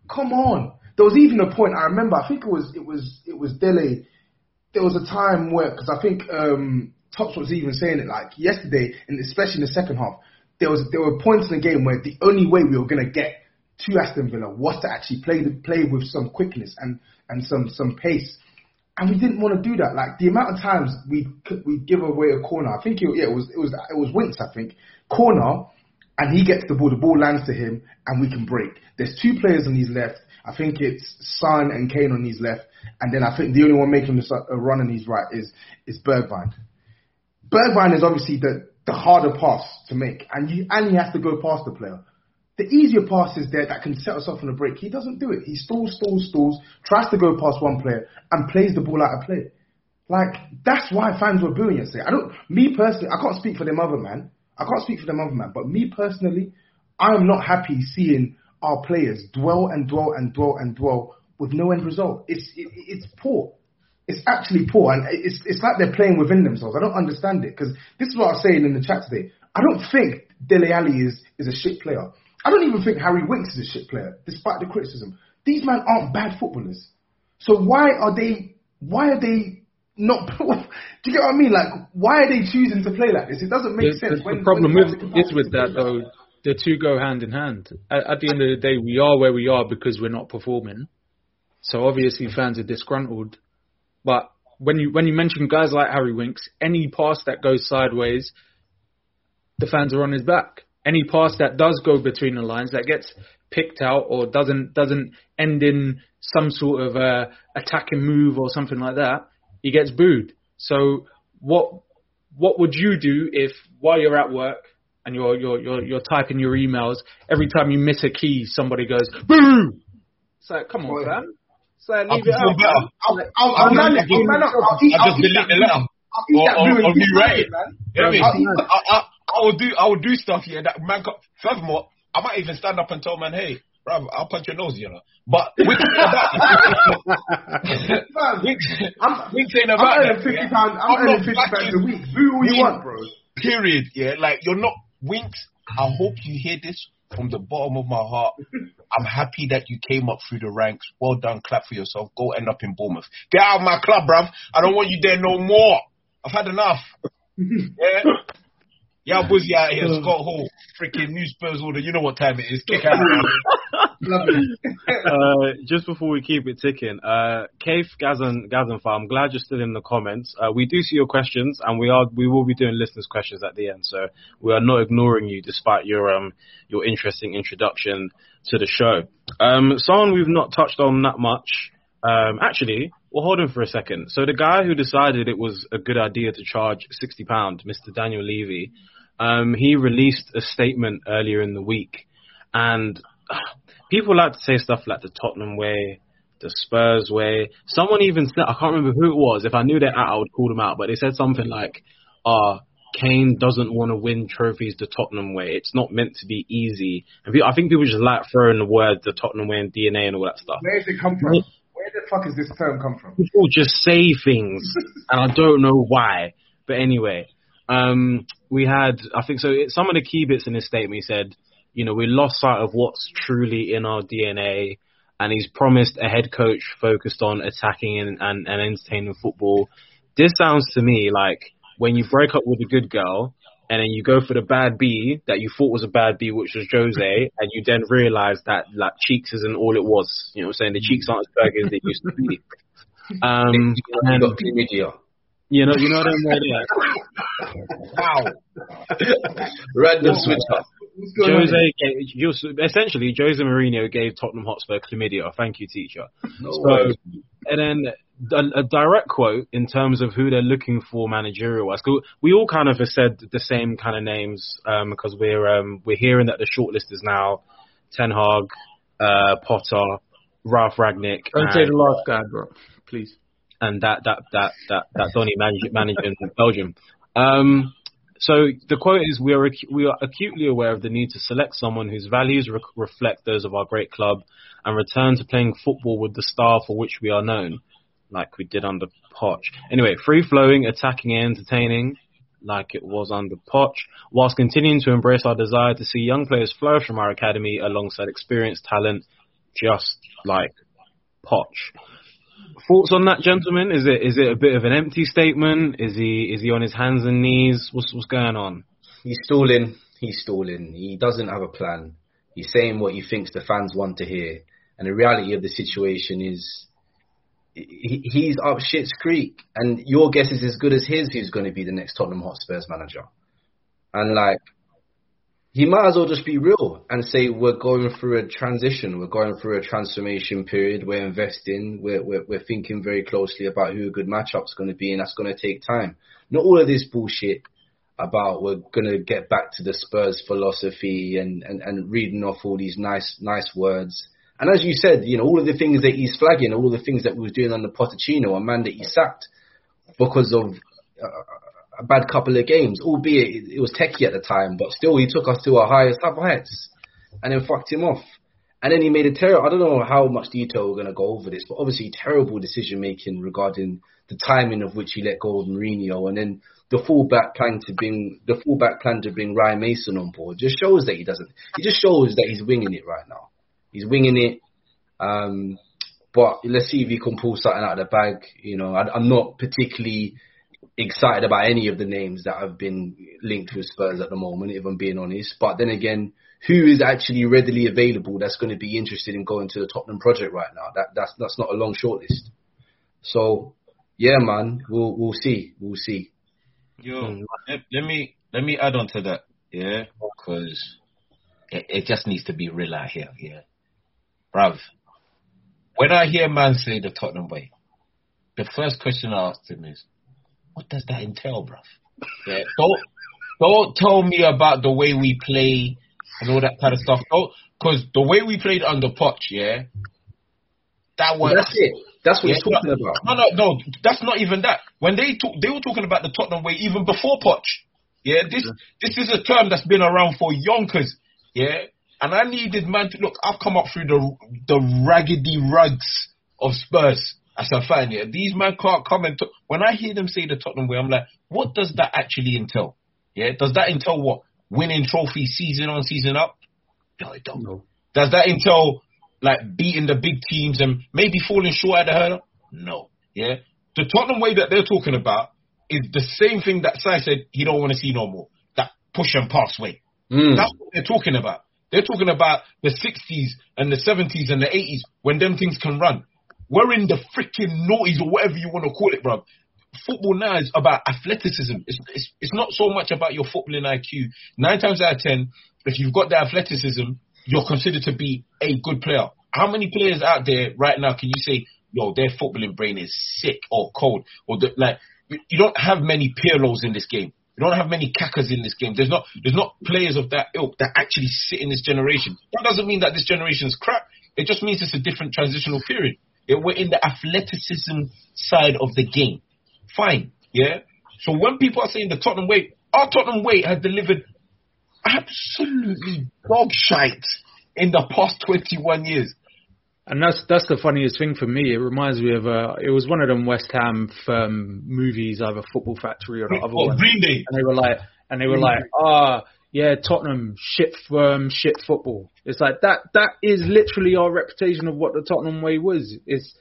come on. There was even a point I remember. I think it was it was it was Dele. There was a time where because I think um, Tops was even saying it like yesterday, and especially in the second half, there was there were points in the game where the only way we were gonna get to Aston Villa was to actually play the play with some quickness and and some some pace. And we didn't want to do that. Like the amount of times we we give away a corner. I think it, yeah, it was it was it was Winks. I think corner, and he gets the ball. The ball lands to him, and we can break. There's two players on his left. I think it's Son and Kane on his left, and then I think the only one making a run on his right is is Bergwijn. Bergwijn is obviously the the harder pass to make, and you and he has to go past the player. The easier pass is there that can set us off on a break. He doesn't do it. He stalls, stalls, stalls, tries to go past one player and plays the ball out of play. Like that's why fans were booing yesterday. I don't. Me personally, I can't speak for them other man. I can't speak for them other man. But me personally, I am not happy seeing our players dwell and dwell and dwell and dwell with no end result. It's it, it's poor. It's actually poor, and it's it's like they're playing within themselves. I don't understand it because this is what I was saying in the chat today. I don't think Dele Alli is is a shit player. I don't even think Harry Winks is a shit player, despite the criticism. These men aren't bad footballers. So why are they? Why are they not? <laughs> do you get what I mean? Like, why are they choosing to play like this? It doesn't make The, sense. the, when, the problem when with, is with that though, the two go hand in hand. At, at the end of the day, we are where we are because we're not performing. So obviously fans are disgruntled. But when you when you mention guys like Harry Winks, any pass that goes sideways, the fans are on his back. Any pass that does go between the lines that gets picked out or doesn't doesn't end in some sort of uh, attacking move or something like that, he gets booed. So what what would you do if while you're at work and you're you're you're, you're typing your emails, every time you miss a key, somebody goes boo? So like, come on, fam. It's like, I'll it out. I'll, I'll, I'll, it, I'll. I'll I I'll just delete the letter. I'll Or, or, or rewrite it. man. You know what I mean? I, I, will do I will do stuff here that man. co- Furthermore, I might even stand up and tell man, hey, bro, I'll punch your nose, you know. But Winks <laughs> ain't <laughs> about that. Fam, Winks, I'm, Winks ain't I'm earning fifty pounds. I'm, earning fifty pounds a week. Boo all you want, bro. Period. Yeah, like you're not Winks. I hope you hear this from the bottom of my heart. I'm happy that you came up through the ranks. Well done. Clap for yourself. Go end up in Bournemouth. Get out of my club, bruv. I don't want you there no more. I've had enough. <laughs> yeah. Yeah, Buzzy out here, Scott Hall, freaking new Spurs order. You know what time it is. Kick out. <laughs> Uh, just before we keep it ticking, uh, Kaif Gazan Gazanfar, I'm glad you're still in the comments. Uh, we do see your questions, and we are we will be doing listeners' questions at the end. So we are not ignoring you, despite your um your interesting introduction to the show. Um, someone we've not touched on that much. Um, actually, well, hold on for a second. So the guy who decided it was a good idea to charge sixty pound, Mr. Daniel Levy, um, he released a statement earlier in the week, and <sighs> people like to say stuff like the Tottenham way, the Spurs way. Someone even said, I can't remember who it was. If I knew that, I would call them out. But they said something like, uh, Kane doesn't want to win trophies the Tottenham way. It's not meant to be easy. And pe- I think people just like throwing the word the Tottenham way and DNA and all that stuff. Where does it come from? Where the fuck is this term come from? People just say things, and I don't know why. But anyway, um, we had, I think so. It, some of the key bits in his statement, he said, you know, we lost sight of what's truly in our DNA, and he's promised a head coach focused on attacking and, and, and entertaining football. This sounds to me like when you break up with a good girl, and then you go for the bad B that you thought was a bad B, which was Jose, and you then realize that like cheeks isn't all it was. You know what I'm saying? The cheeks aren't as big as they used to be. <laughs> Um, You and, got chlamydia. You know, you know what I'm saying? wow. Random switch up. What's going on Jose gave, essentially Jose Mourinho gave Tottenham Hotspur chlamydia. Thank you, teacher. No So, way. and then a, a direct quote in terms of who they're looking for managerial wise. 'Cause We all kind of have said the same kind of names um, because we're um, we're hearing that the shortlist is now Ten Hag, uh, Potter, Ralf Rangnick, Don't and, say the last guy, bro. Please. And that that that that that Donny manage, managing Belgium. Um, so the quote is: "We are acu- we are acutely aware of the need to select someone whose values re- reflect those of our great club, and return to playing football with the style for which we are known, like we did under Poch. Anyway, free flowing, attacking, and entertaining." Like it was under Poch, whilst continuing to embrace our desire to see young players flourish from our academy alongside experienced talent, just like Poch. Thoughts on that, gentlemen? Is it is it a bit of an empty statement? Is he is he on his hands and knees? What's what's going on? He's stalling. He's stalling. He doesn't have a plan. He's saying what he thinks the fans want to hear. And the reality of the situation is he, he's up shit's creek. And your guess is as good as his who's going to be the next Tottenham Hotspurs manager. And like, he might as well just be real and say we're going through a transition, we're going through a transformation period, we're investing, we're, we're, we're thinking very closely about who a good matchup's going to be, and that's going to take time. Not all of this bullshit. about we're gonna get back to the Spurs philosophy and, and, and reading off all these nice nice words. And as you said, you know, all of the things that he's flagging, all the things that we was doing under Pochettino, a man that he sacked because of uh, a bad couple of games, albeit it, was techie at the time, but still he took us to our highest heights and then fucked him off. And then he made a terrible, I don't know how much detail we're going to go over this, but obviously terrible decision making regarding the timing of which he let go of Mourinho and then the fullback plan to bring, the fullback plan to bring Ryan Mason on board just shows that he doesn't, it just shows that he's winging it right now. He's winging it. Um, but let's see if he can pull something out of the bag. You know, I, I'm not particularly excited about any of the names that have been linked with Spurs at the moment, if I'm being honest. But then again, who is actually readily available that's going to be interested in going to the Tottenham project right now? That that's that's not a long shortlist. So yeah, man, we'll we'll see, we'll see. Yo, hmm. let, let me let me add on to that, yeah, because it, it just needs to be real out here, yeah, bruv. When I hear man say the Tottenham way, the first question I ask him is, what does that entail, bruv? Yeah, don't don't tell me about the way we play and all that kind of stuff. Because the way we played under Poch, yeah, that was That's it. That's what yeah, he's talking about. No, no, no. That's not even that. When they talk, they were talking about the Tottenham way even before Poch. Yeah, this this is a term that's been around for yonkers. Yeah, and I needed man to look. I've come up through the the raggedy rugs of Spurs as a fan. Yeah, these men can't come and talk. when I hear them say the Tottenham way, I'm like, what does that actually entail? Yeah, does that entail what winning trophies season on season up? No, it don't. No. Does that entail like beating the big teams and maybe falling short at the hurdle? No. Yeah. The Tottenham way that they're talking about is the same thing that Sai said he don't want to see no more. That push and pass way. Mm. That's what they're talking about. They're talking about the 60s and the 70s and the 80s when them things can run. We're in the freaking noughties or whatever you want to call it, bro. Football now is about athleticism. It's, it's, it's not so much about your footballing IQ. Nine times out of ten, if you've got the athleticism, you're considered to be a good player. How many players out there right now can you say, yo, their footballing brain is sick or cold? Or the, like, you, don't have many Pirlos in this game. You don't have many Kakas in this game. There's not there's not players of that ilk that actually sit in this generation. That doesn't mean that this generation is crap. It just means it's a different transitional period. Yeah, we're in the athleticism side of the game. Fine, yeah. So when people are saying the Tottenham way, our Tottenham way has delivered absolutely dog shite in the past 21 years. And that's that's the funniest thing for me. It reminds me of uh, it was one of them West Ham um, movies, either Football Factory or the other Oh, one. Green Day. And they were like, and they were like, ah, yeah, Tottenham shit firm, um, shit football. It's like that. That is literally our reputation of what the Tottenham way was. Is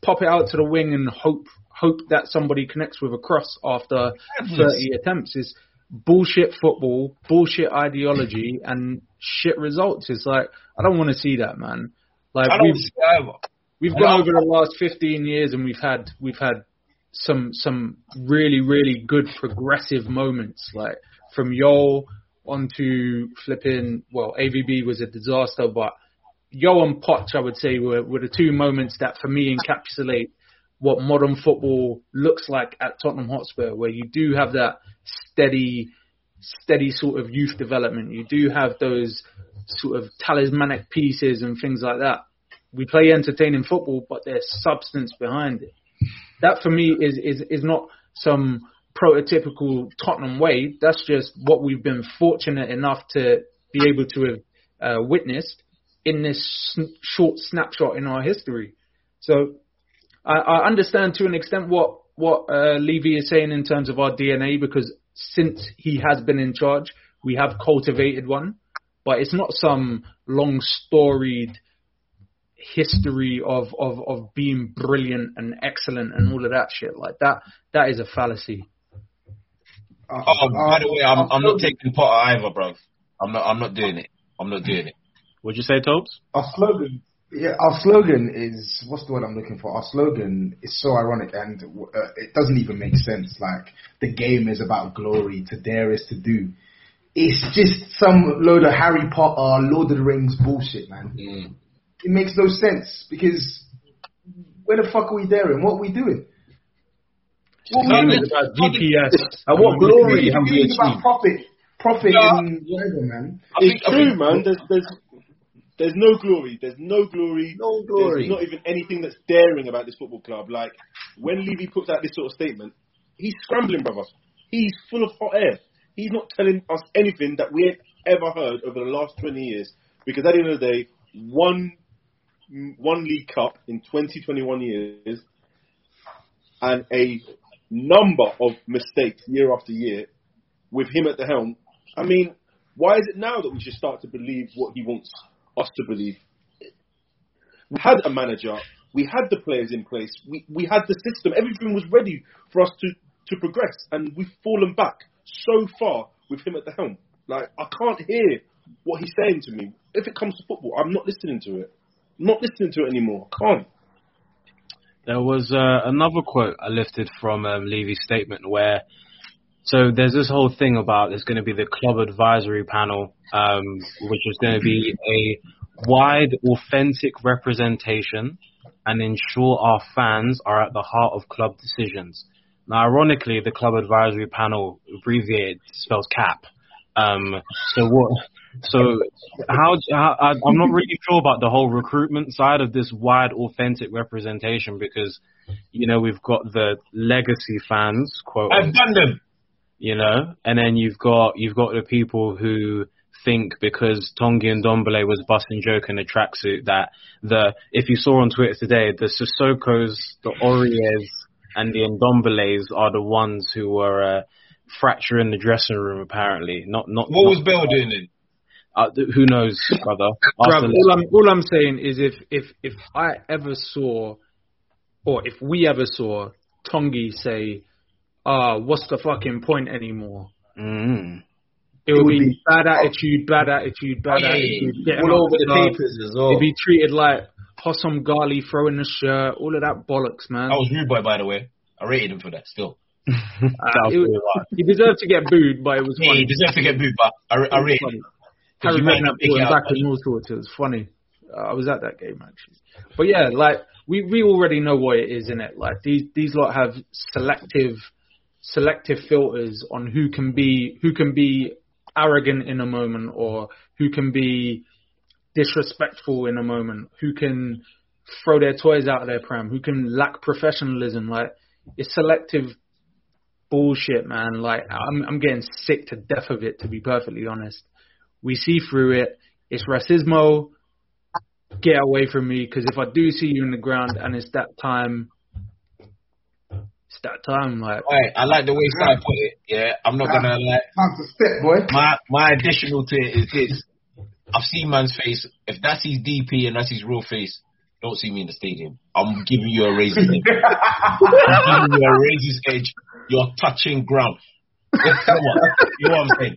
pop it out to the wing and hope hope that somebody connects with a cross after 30 attempts. Is bullshit football, bullshit ideology, <laughs> and shit results. It's like I don't want to see that, man. Like we've see it either. We've gone over the last 15 years and we've had we've had some some really really good progressive moments like from Yo onto flipping well AVB was a disaster but Yo and Poch I would say were, were the two moments that for me encapsulate what modern football looks like at Tottenham Hotspur where you do have that steady steady sort of youth development you do have those sort of talismanic pieces and things like that we play entertaining football, but there's substance behind it. That for me is is is not some prototypical Tottenham way. That's just what we've been fortunate enough to be able to have uh, witnessed in this sn- short snapshot in our history. So I, I understand to an extent what what uh, Levy is saying in terms of our DNA because since he has been in charge, we have cultivated one, but it's not some long storied history of, of, of being brilliant and excellent and all of that shit. Like that that is a fallacy. Uh, Oh, by the way, I'm I'm not taking. taking part either, bro. I'm not I'm not doing it. I'm not doing it. What'd you say, Topes? Our slogan, yeah, our slogan is what's the word I'm looking for? Our slogan is so ironic and uh, it doesn't even make sense. Like the game is about glory, to dare is to do. It's just some load of Harry Potter, Lord of the Rings bullshit, man. Mm. It makes no sense because where the fuck are we daring? What are we doing? What Game we- is about GPS. And what glory It's have we about achieved? profit, profit Yeah. in whatever, man. I think, It's I true, man. There's there's there's no glory. There's no glory. No glory. There's not even anything that's daring about this football club. Like when Levy puts out this sort of statement, he's scrambling, brother. He's full of hot air. He's not telling us anything that we ain't ever heard over the last 20 years. Because at the end of the day, one one League Cup in 2021 years and a number of mistakes year after year with him at the helm. I mean, why is it now that we should start to believe what he wants us to believe? We had a manager, we had the players in place, we, we had the system, everything was ready for us to, to progress, and we've fallen back so far with him at the helm. Like, I can't hear what he's saying to me. If it comes to football, I'm not listening to it. I'm not listening to it anymore. I can't. There was uh, another quote I lifted from um, Levy's statement where, so there's this whole thing about there's going to be the club advisory panel, um, which is going to be a wide, authentic representation and ensure our fans are at the heart of club decisions. Now, ironically, the club advisory panel abbreviated spells CAP. Um, so what? So how, how I'm not really sure about the whole recruitment side of this wide, authentic representation because you know we've got the legacy fans, quote, I've done them. you know, and then you've got you've got the people who think because Tanguy and Dombele was busting joke in a tracksuit that the if you saw on Twitter today the Sissoko's, the Auriers, and the Ndombeles are the ones who were uh, fracturing the dressing room. Apparently, not not. What not- was Bell doing then? Uh, who knows, brother? <laughs> Bruv, Arsenal- all I'm all I'm saying is if if if I ever saw, or if we ever saw Tanguy say, "Ah, what's the fucking point anymore?" Mm. It would would be, be- bad attitude, bad attitude, bad Oh, yeah, yeah, attitude. getting All up over the stuff. papers as well. It'd be treated like Hossam Ghaly throwing the shirt, all of that bollocks, man. I was rude boy, by the way. I rated him for that still. <laughs> Uh, was it was- he deserved to get booed, but it was Yeah, he deserved to get booed, but I, I rated him. Harry you Redknapp not it back but- in all sorts. It was funny. Uh, I was at that game actually. But yeah, like we we already know what it is in it. Like these these lot have selective selective filters on who can be who can be arrogant in a moment or who can be disrespectful in a moment, who can throw their toys out of their pram, who can lack professionalism. Like it's selective bullshit, man. Like I'm I'm getting sick to death of it to be perfectly honest. We see through it. It's racismo. Get away from me, because if I do see you in the ground and it's that time, it's that time. Like Alright, I like the way Sai put it. Yeah, I'm not gonna lie. Time to step, boy. My my additional to it is this. I've seen man's face. If that's his DP and that's his real face, don't see me in the stadium. I'm giving you a razor's edge. I'm giving you a razor's edge. You're touching ground. Come on. You know what I'm saying?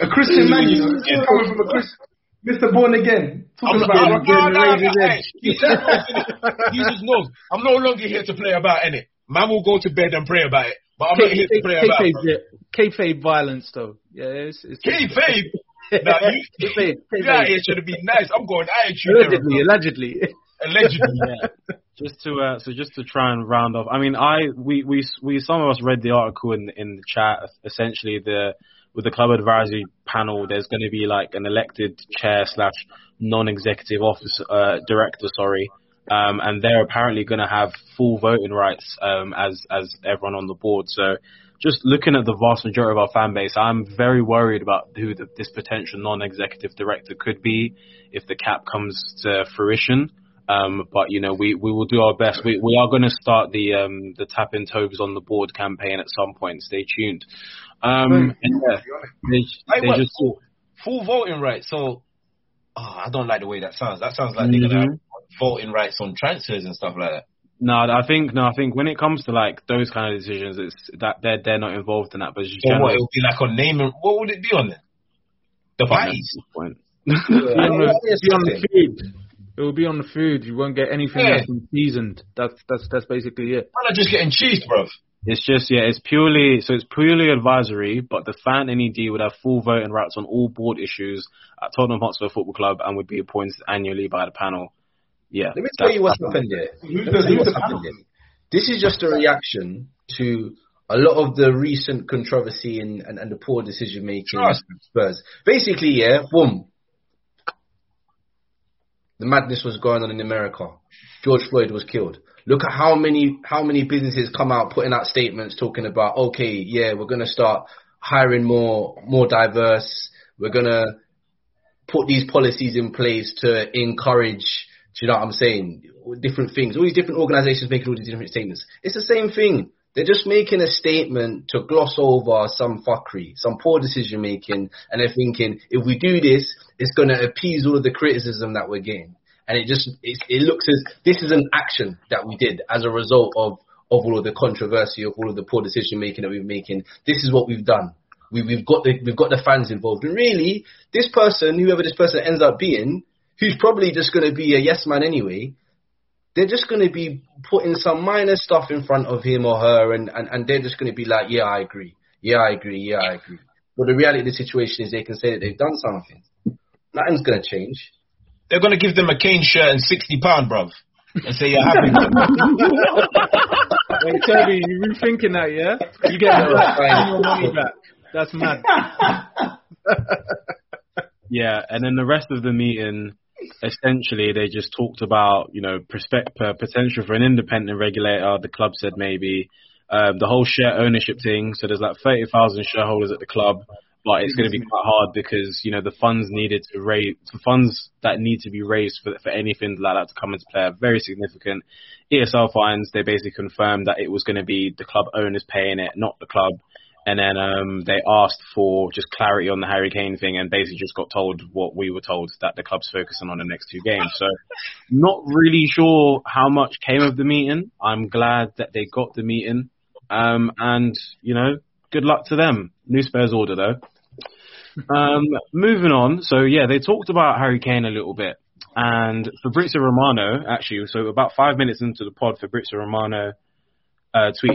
A Christian man, you know, he's coming from a Christian. Mr. Born Again. I'm Talking not, about I'm, no, no, razor's no, edge. hey, you just- you just know. I'm no longer here to play about it. Man will go to bed and pray about it, but I'm not here to play about it. kayfabe, kayfabe violence though. Yeah, it's, it's Kayfabe. <laughs> Nah, you, Kayfabe, you out kayfabe. here to be nice. I'm going attitude. era, Allegedly, bro. allegedly. Allegedly. yeah. Just to uh, so just to try and round off. I mean, I we we we some of us read the article in in the chat. Essentially, the with the club advisory panel, there's going to be like an elected chair slash non-executive officer uh, director. Sorry. Um, and they're apparently going to have full voting rights um, as as everyone on the board. So, just looking at the vast majority of our fan base, I'm very worried about who the, this potential non-executive director could be if the cap comes to fruition. Um, but you know, we, we will do our best. We we are going to start the um the tap in Tobes on the board campaign at some point. Stay tuned. Um, and they, Hey, they just full, full voting rights. So, oh, I don't like the way that sounds. That sounds like they're gonna have voting rights on transfers and stuff like that. no, I think no, I think when it comes to like those kind of decisions, it's that they're they're not involved in that. But So what? It would be like on naming. what would it be on there? The parties. point. <laughs> <laughs> Be on the, Yeah, be on the food. It will be on the food. You won't get anything Yeah. that's been seasoned. That's that's that's basically it. Man are just getting cheesed, bro. It's just yeah, it's purely so it's purely advisory, but the fan NED would have full voting rights on all board issues at Tottenham Hotspur Football Club and would be appointed annually by the panel. Yeah. Let me tell you what's happened there. Who's Let me the- tell you who's what's happened panel? This is just a reaction to a lot of the recent controversy and, and, and the poor decision making Spurs. Basically, yeah, boom. The madness was going on in America. George Floyd was killed. Look at how many how many businesses come out putting out statements talking about okay, yeah, we're gonna start hiring more more diverse. We're gonna put these policies in place to encourage. Do you know what I'm saying? Different things. All these different organisations making all these different statements. It's the same thing. They're just making a statement to gloss over some fuckery, some poor decision making, and they're thinking if we do this, it's going to appease all of the criticism that we're getting. And it just it, it looks as this is an action that we did as a result of of all of the controversy, of all of the poor decision making that we're making. This is what we've done. We, we've got the we've got the fans involved, and really, this person, whoever this person ends up being, who's probably just going to be a yes man anyway, they're just going to be putting some minor stuff in front of him or her, and, and, and they're just going to be like, yeah, I agree. Yeah, I agree. Yeah, I agree. But the reality of the situation is they can say that they've done something. Nothing's going to change. They're going to give them a Kane shirt and sixty pound, bruv, and say you're happy. <laughs> Wait, Toby, you rethinking that, yeah? You get your money back. That's mad. <laughs> yeah, and then the rest of the meeting, essentially, they just talked about, you know, prospect, potential for an independent regulator. The club said maybe um, the whole share ownership thing. So there's like 30,000 shareholders at the club, but it's going to be quite hard because you know the funds needed to raise the funds that need to be raised for for anything like that to come into play are very significant. ESL fines they basically confirmed that it was going to be the club owners paying it, not the club. And then um, they asked for just clarity on the Harry Kane thing, and basically just got told what we were told that the club's focusing on the next two games. So, not really sure how much came of the meeting. I'm glad that they got the meeting, um, and you know, good luck to them. New Spurs order though. Um, moving on. So yeah, they talked about Harry Kane a little bit, and Fabrizio Romano actually. So about five minutes into the pod, Fabrizio Romano uh, tweeted.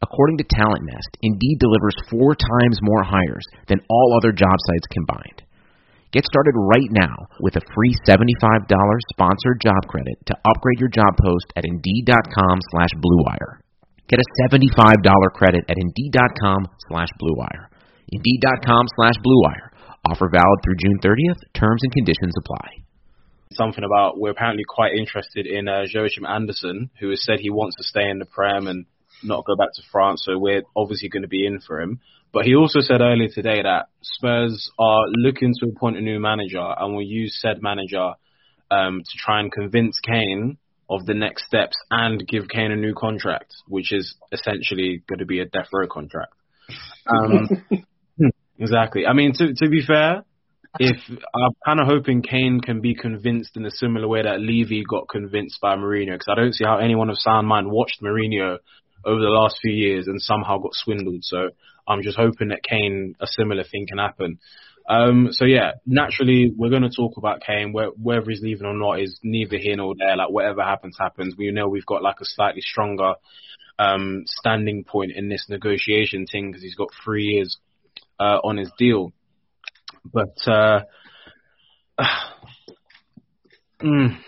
According to Talent Nest, Indeed delivers four times more hires than all other job sites combined. Get started right now with a free $75 sponsored job credit to upgrade your job post at Indeed.com slash BlueWire. Get a $75 credit at Indeed.com slash BlueWire. Indeed.com slash BlueWire. Offer valid through June 30th. Terms and conditions apply. Something about we're apparently quite interested in uh, Joachim Andersen, who has said he wants to stay in the Prem and not go back to France, so we're obviously going to be in for him. But he also said earlier today that Spurs are looking to appoint a new manager and will use said manager um, to try and convince Kane of the next steps and give Kane a new contract, which is essentially going to be a death row contract. Um, <laughs> exactly. I mean, to to be fair, if I'm kind of hoping Kane can be convinced in a similar way that Levy got convinced by Mourinho, because I don't see how anyone of sound mind watched Mourinho over the last few years and somehow got swindled. So I'm just hoping that Kane, a similar thing can happen. Um, so yeah, naturally we're going to talk about Kane. Whether he's leaving or not is neither here nor there. Like whatever happens, happens. We know we've got like a slightly stronger um, standing point in this negotiation thing because he's got three years uh, on his deal. But uh, <sighs> mm,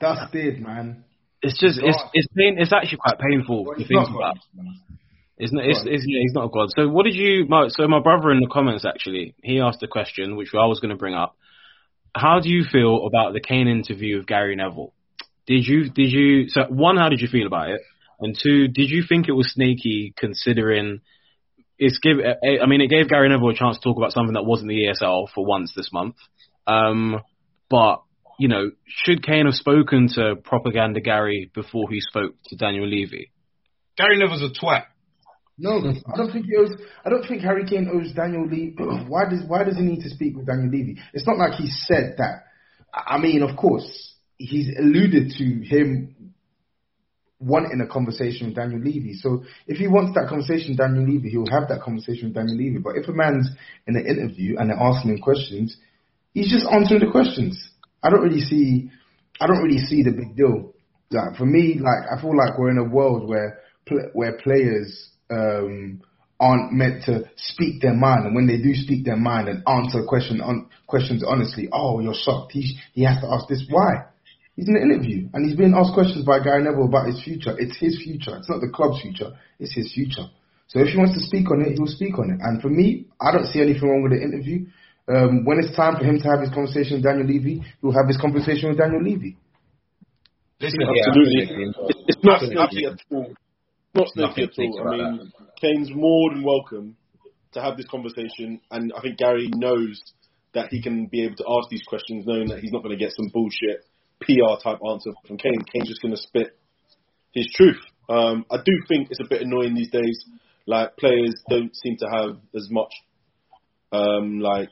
Dusted, man. It's just it's it's pain. It's actually quite painful Well, to think about. It's not. It's, it's, yeah, he's not a god. So what did you? My, so my brother in the comments actually, he asked a question which I was going to bring up. How do you feel about the Kane interview of Gary Neville? Did you? Did you? So one, how did you feel about it? And two, did you think it was sneaky considering it's give? I mean, it gave Gary Neville a chance to talk about something that wasn't the ESL for once this month. Um, but you know, should Kane have spoken to propaganda Gary before he spoke to Daniel Levy? Gary Neville's a twat. No, I don't think he owes. I don't think Harry Kane owes Daniel Levy. <clears throat> Why does Why does he need to speak with Daniel Levy? It's not like he said that. I mean, of course, he's alluded to him wanting a conversation with Daniel Levy. So if he wants that conversation with Daniel Levy, he'll have that conversation with Daniel Levy. But if a man's in an interview and they're asking him questions, he's just answering the questions. I don't really see, I don't really see the big deal. Like for me, like I feel like we're in a world where where players um, aren't meant to speak their mind, and when they do speak their mind and answer question on questions honestly, oh, you're shocked. He he has to ask this. Why? He's in an interview and he's being asked questions by Gary Neville about his future. It's his future. It's not the club's future. It's his future. So if he wants to speak on it, he'll speak on it. And for me, I don't see anything wrong with the interview. Um, when it's time for him to have his conversation with Daniel Levy, he'll have his conversation with Daniel Levy. Listen, yeah, absolutely. It's not snappy at all. Not snappy at all. I mean, that. Kane's more than welcome to have this conversation, and I think Gary knows that he can be able to ask these questions, knowing that he's not going to get some bullshit PR type answer from Kane. Kane's just going to spit his truth. Um, I do think it's a bit annoying these days. Like players don't seem to have as much um, like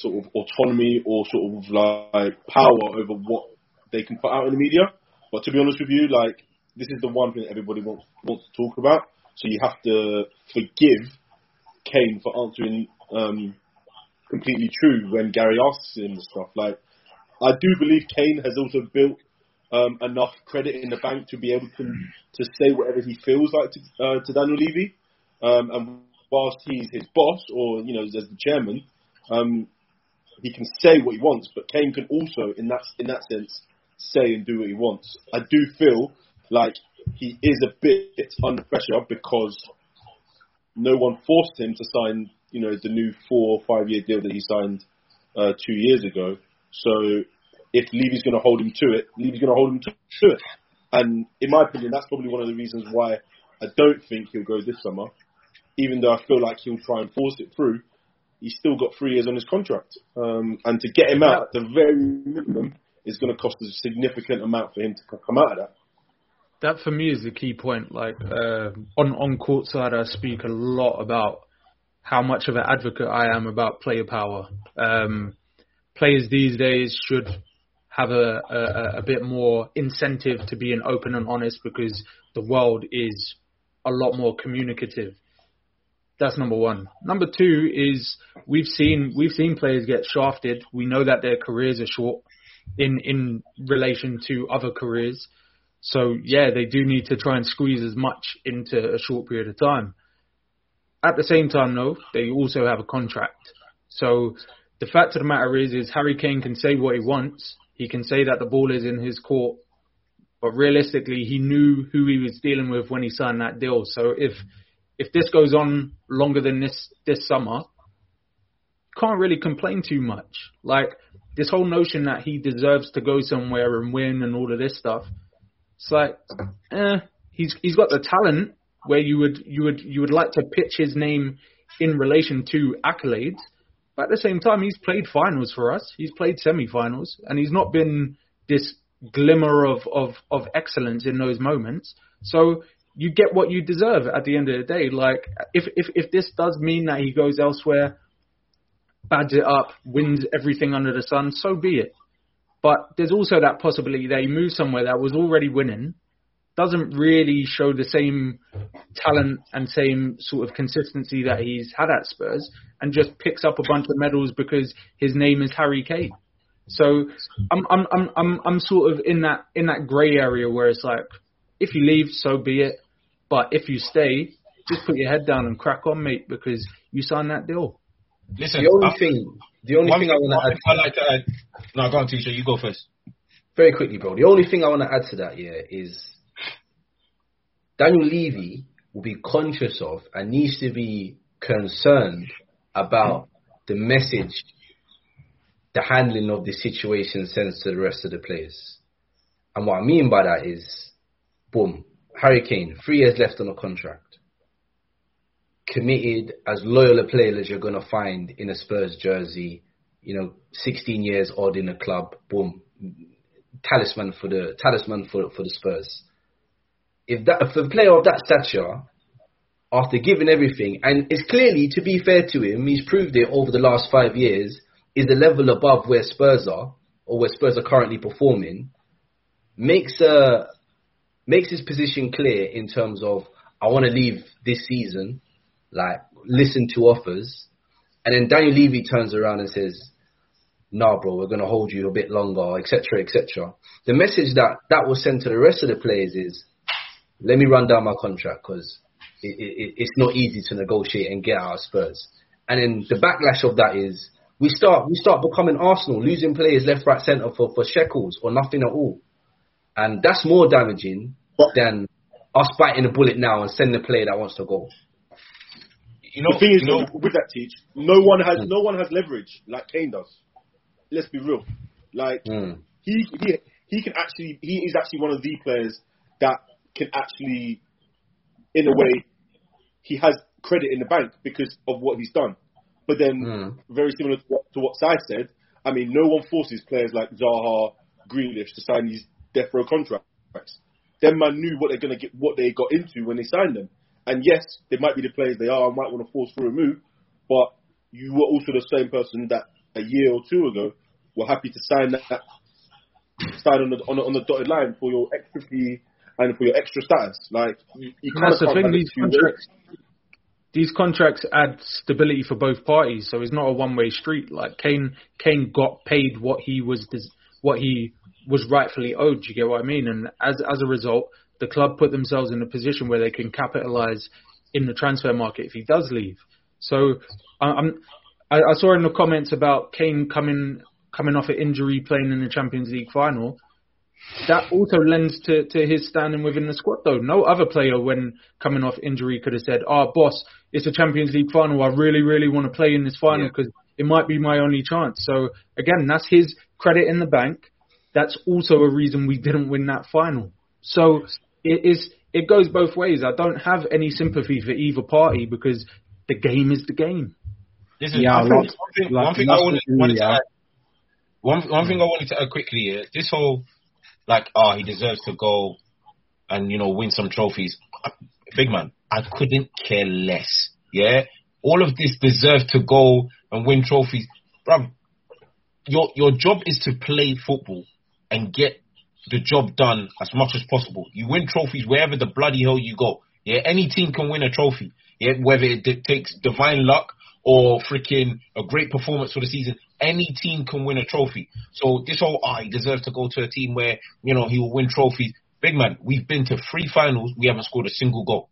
sort of autonomy or sort of like power over what they can put out in the media. But to be honest with you, like this is the one thing everybody wants wants to talk about. So you have to forgive Kane for answering um, completely true when Gary asks him stuff. Like I do believe Kane has also built um, enough credit in the bank to be able to to say whatever he feels like to, uh, to Daniel Levy. Um, and whilst he's his boss or you know as the chairman, um, he can say what he wants. But Kane can also, in that in that sense, say and do what he wants. I do feel like he is a bit under pressure because no one forced him to sign, you know, the new four or five year deal that he signed uh, two years ago. So if Levy's going to hold him to it, Levy's going to hold him to, to it. And in my opinion, that's probably one of the reasons why I don't think he'll go this summer. Even though I feel like he'll try and force it through, he's still got three years on his contract. Um, and to get him out at the very minimum is going to cost a significant amount for him to come out of that. That for me is the key point. Like uh, on on court side, I speak a lot about how much of an advocate I am about player power. Um, players these days should have a, a, a bit more incentive to being open and honest because the world is a lot more communicative. That's number one. Number two is we've seen we've seen players get shafted. We know that their careers are short in in relation to other careers. So yeah, they do need to try and squeeze as much into a short period of time. At the same time, though, they also have a contract. So the fact of the matter is, is Harry Kane can say what he wants. He can say that the ball is in his court, but realistically, he knew who he was dealing with when he signed that deal. So if if this goes on longer than this this summer, can't really complain too much. Like this whole notion that he deserves to go somewhere and win and all of this stuff. It's like, eh, he's he's got the talent where you would you would you would like to pitch his name in relation to accolades but at the same time, he's played finals for us. He's played semi-finals, and he's not been this glimmer of, of, of excellence in those moments. So you get what you deserve at the end of the day. Like if if if this does mean that he goes elsewhere, bads it up, wins everything under the sun, so be it. But there's also that possibility that he moves somewhere that was already winning doesn't really show the same talent and same sort of consistency that he's had at Spurs, and just picks up a bunch of medals because his name is Harry Kane. So I'm I'm I'm I'm I'm sort of in that in that grey area where it's like, if you leave, so be it. But if you stay, just put your head down and crack on, mate, because you signed that deal. Listen, the only I'm, thing, the only thing I want to add, I like to add. No, go on, teacher. You go first. Very quickly, bro. The only thing I want to add to that, yeah, is Daniel Levy will be conscious of and needs to be concerned about the message the handling of the situation sends to the rest of the players. And what I mean by that is, boom, Harry Kane, three years left on a contract. Committed, as loyal a player as you're going to find in a Spurs jersey, you know, 16 years odd in a club, boom, talisman for the talisman for for the Spurs if that for a player of that stature, after giving everything, and it's clearly, to be fair to him, he's proved it over the last five years, is a level above where Spurs are, or where Spurs are currently performing, makes a makes his position clear in terms of I want to leave this season, like listen to offers, and then Daniel Levy turns around and says, "Nah, bro, we're gonna hold you a bit longer, etc., etc." The message that that was sent to the rest of the players is, "Let me run down my contract because it, it, it's not easy to negotiate and get out of Spurs." And then the backlash of that is we start we start becoming Arsenal, losing players left, right, centre for, for shekels or nothing at all. And that's more damaging than us biting a bullet now and sending a player that wants to go. You know, the thing is, you know, with that teach, no one has no one has leverage like Kane does. Let's be real. Like Mm. he he he can actually he is actually one of the players that can actually, in a way, he has credit in the bank because of what he's done. But then, Mm. very similar to what, to what Sai said, I mean, no one forces players like Zaha, Grealish to sign these death row contracts. Them man knew what they're gonna get, what they got into when they signed them. And yes, they might be the players they are, might want to force through a move, but you were also the same person that a year or two ago were happy to sign that, sign on the, on the on the dotted line for your extra fee and for your extra status. Like you, you that's the thing. These ways. contracts, these contracts add stability for both parties, so it's not a one-way street. Like Kane, Kane got paid what he was, what he was rightfully owed. Do you get what I mean? And as as a result, the club put themselves in a position where they can capitalize in the transfer market if he does leave. So I- I'm, I, I saw in the comments about Kane coming coming off an injury, playing in the Champions League final that also lends to, to his standing within the squad, though. No other player, when coming off injury, could have said, "Ah, boss, it's a Champions League final. I really, really want to play in this final because it might be my only chance." So again, that's his credit in the bank. That's also a reason we didn't win that final. So it is. It goes both ways. I don't have any sympathy for either party because the game is the game. Listen, Yeah, I think one thing, like, one thing I wanted, wanted to add, one one thing I wanted to add quickly, yeah, this whole like, oh, he deserves to go and you know win some trophies. Big man, I couldn't care less. Yeah, all of this deserves to go and win trophies, bruv. Your your job is to play football and get the job done as much as possible. You win trophies wherever the bloody hell you go. Yeah, any team can win a trophy. Yeah, whether it takes divine luck or freaking a great performance for the season, any team can win a trophy. So this whole, ah, he deserves to go to a team where you know he will win trophies. Big man, we've been to three finals, we haven't scored a single goal.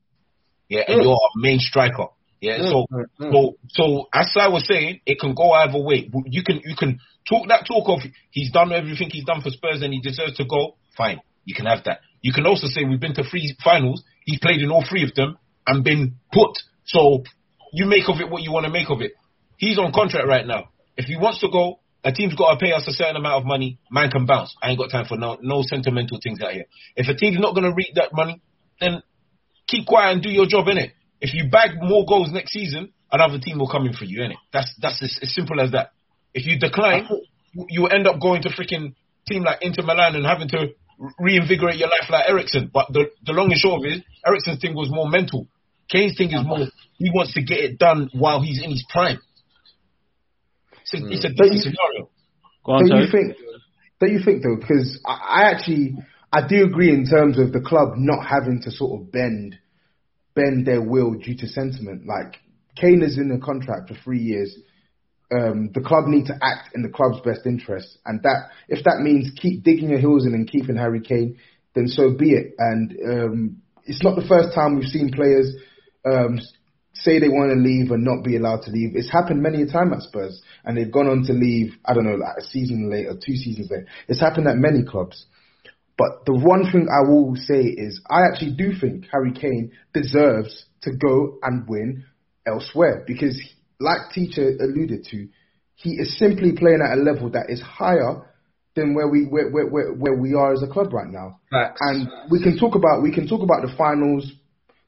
Yeah, and you're our main striker. Yeah, so mm, mm. so so as I was saying, it can go either way. You can you can talk that talk of he's done everything he's done for Spurs and he deserves to go. Fine, you can have that. You can also say we've been to three finals. He's played in all three of them and been put. So you make of it what you want to make of it. He's on contract right now. If he wants to go, a team's got to pay us a certain amount of money. Man can bounce. I ain't got time for no no sentimental things out here. If a team's not going to reap that money, then keep quiet and do your job in it. If you bag more goals next season, another team will come in for you, innit? That's that's as, as simple as that. If you decline, you- you will end up going to freaking team like Inter Milan and having to reinvigorate your life like Eriksen. But the the long and short of it, is, Eriksen's thing was more mental. Kane's thing is more he wants to get it done while he's in his prime. It's a, it's a mm. different you- scenario. Go on, Don't you think? Don't you think though? Because I, I actually I do agree in terms of the club not having to sort of bend bend their will due to sentiment. Like Kane is in a contract for three years. Um, the club need to act in the club's best interest, and that if that means keep digging your heels in and keeping Harry Kane, then so be it. And um, it's not the first time we've seen players um, say they want to leave and not be allowed to leave. It's happened many a time at Spurs, and they've gone on to leave. I don't know, like a season later, two seasons later. It's happened at many clubs. But the one thing I will say is, I actually do think Harry Kane deserves to go and win elsewhere because, like Teacher alluded to, he is simply playing at a level that is higher than where we where, where, where, where we are as a club right now. Facts. And we can talk about we can talk about the finals.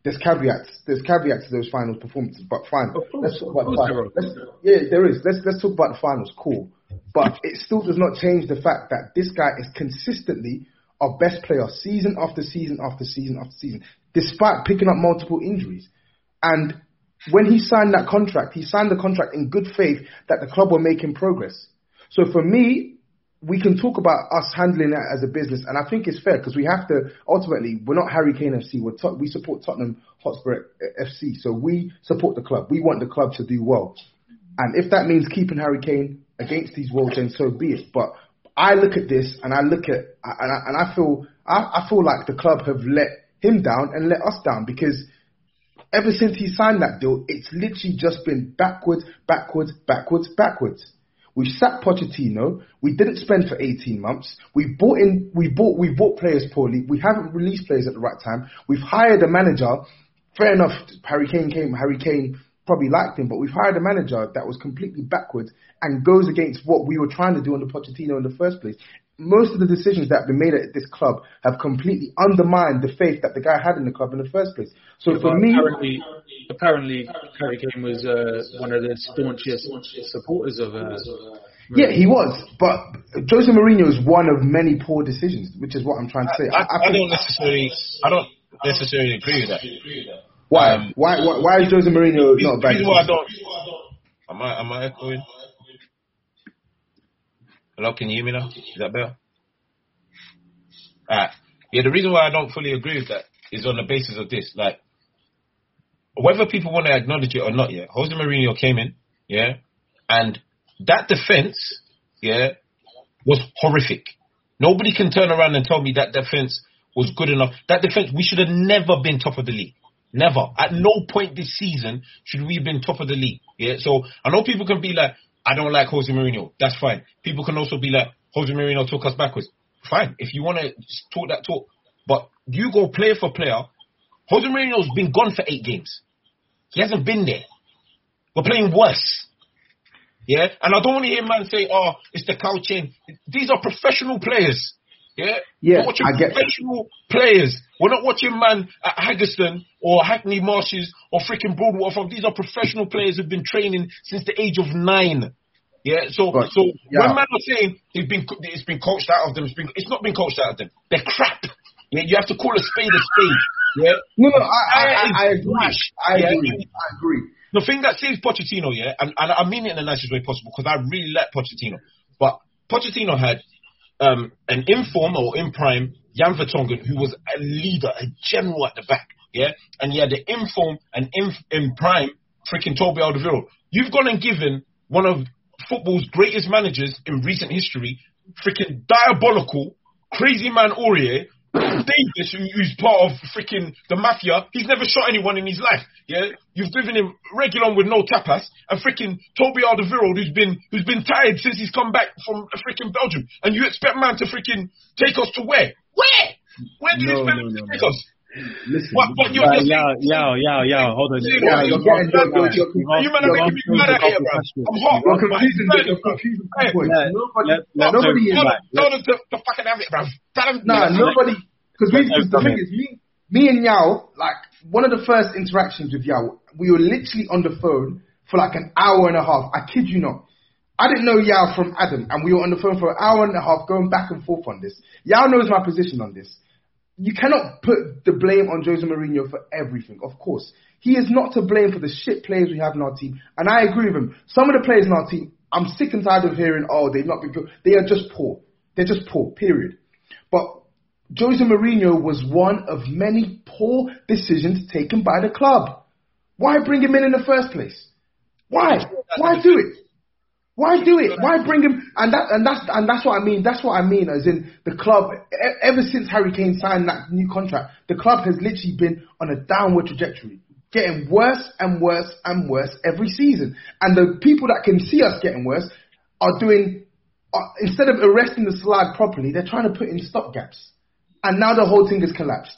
There's caveats. There's caveats to those finals performances, but fine. Course, let's talk about the finals. there Let's, yeah, there is. Let's let's talk about the finals. Cool, but it still does not change the fact that this guy is consistently our best player, season after season after season after season, despite picking up multiple injuries. And when he signed that contract, he signed the contract in good faith that the club were making progress. So for me, we can talk about us handling that as a business, and I think it's fair because we have to. Ultimately, we're not Harry Kane FC. We're we support Tottenham Hotspur FC, so we support the club. We want the club to do well, and if that means keeping Harry Kane against these wolves, then so be it. But I look at this and I look at and I, and I feel I, I feel like the club have let him down and let us down because ever since he signed that deal, it's literally just been backwards, backwards, backwards, backwards. We sacked Pochettino. We didn't spend for 18 months. We bought in, we bought, we bought players poorly. We haven't released players at the right time. We've hired a manager. Fair enough. Harry Kane came. Harry Kane probably liked him, but we've hired a manager that was completely backwards and goes against what we were trying to do under Pochettino in the first place. Most of the decisions that have been made at this club have completely undermined the faith that the guy had in the club in the first place. So Yeah, for me, apparently, apparently Harry Kane was uh, one of the staunchest supporters of. Uh, yeah, he was, but Jose Mourinho is one of many poor decisions, which is what I'm trying to say. I, I think- don't necessarily, I don't necessarily agree with that. Why? um, why? Why? Why is Jose Mourinho not a The bad? reason why I don't, am I, am I echoing? Hello, can you hear me now? Is that better? Alright. Yeah, the reason why I don't fully agree with that is on the basis of this. Like, whether people want to acknowledge it or not, yeah, Jose Mourinho came in, yeah, and that defense, yeah, was horrific. Nobody can turn around and tell me that defense was good enough. That defense, we should have never been top of the league. Never. At no point this season should we have been top of the league. Yeah. So I know people can be like, I don't like Jose Mourinho. That's fine. People can also be like, Jose Mourinho took us backwards. Fine. If you want to talk that talk, but you go player for player. Jose Mourinho's been gone for eight games. He hasn't been there. We're playing worse. Yeah, and I don't want to hear man say, "Oh, it's the coaching." These are professional players. Yeah, Yeah, We're watching I get- professional players. We're not watching man at Haggerston or Hackney Marshes or freaking Broadwater Farm. These are professional players who've been training since the age of nine. Yeah, so But, so yeah. when man are saying they've been it's been coached out of them, it's been it's not been coached out of them. They're crap. Yeah, you have to call a spade a spade. Yeah, No, no, I, I, I, I agree. I Yeah. agree. I agree. The thing that saves Pochettino, yeah, and, and I mean it in the nicest way possible because I really like Pochettino. But Pochettino had um, an inform or in prime Jan Vertonghen, who was a leader, a general at the back, yeah, and he had an inform and in, in prime freaking Toby Alderweireld. You've gone and given one of football's greatest managers in recent history, freaking diabolical, crazy man Aurier, <coughs> Davies, who, who's part of freaking the mafia, he's never shot anyone in his life. Yeah, you've given him Reguilon with no tapas, and freaking Toby Alderweireld, who's been who's been tired since he's come back from freaking Belgium, and you expect man to freaking take us to where? Where? Where do you No, expect no, him to take no. us? Listen, What? What? You're, Uh, yo, yo, yo, yo, hold on. saying Yeah, what? you're you're- you're- you're- you're making me mad out here, bro. I'm hot. You're confusing you're confusing the Hey, points. let- Nobody, let- let nobody Toby is Tell back. them, to, to fucking have it, bro. Tell them. Nah, nobody. Because we, Let- cause the thing is, me, me and Yaw, like one of the first interactions with Yaw, we were literally on the phone for like an hour and a half. I kid you not. I didn't know Yaw from Adam, and we were on the phone for an hour and a half, going back and forth on this. Yaw knows my position on this. You cannot put the blame on Jose Mourinho for everything. Of course, he is not to blame for the shit players we have in our team, and I agree with him. Some of the players in our team, I'm sick and tired of hearing, "Oh, they've not been good." They are just poor. They're just poor. Period. But Jose Mourinho was one of many poor decisions taken by the club. Why bring him in in the first place? Why? Why do it? Why do it? Why bring him? And that and that's and that's what I mean. That's what I mean. As in the club, ever since Harry Kane signed that new contract, the club has literally been on a downward trajectory, getting worse and worse and worse every season. And the people that can see us getting worse are doing uh, instead of arresting the slide properly, they're trying to put in stopgaps. And now the whole thing has collapsed.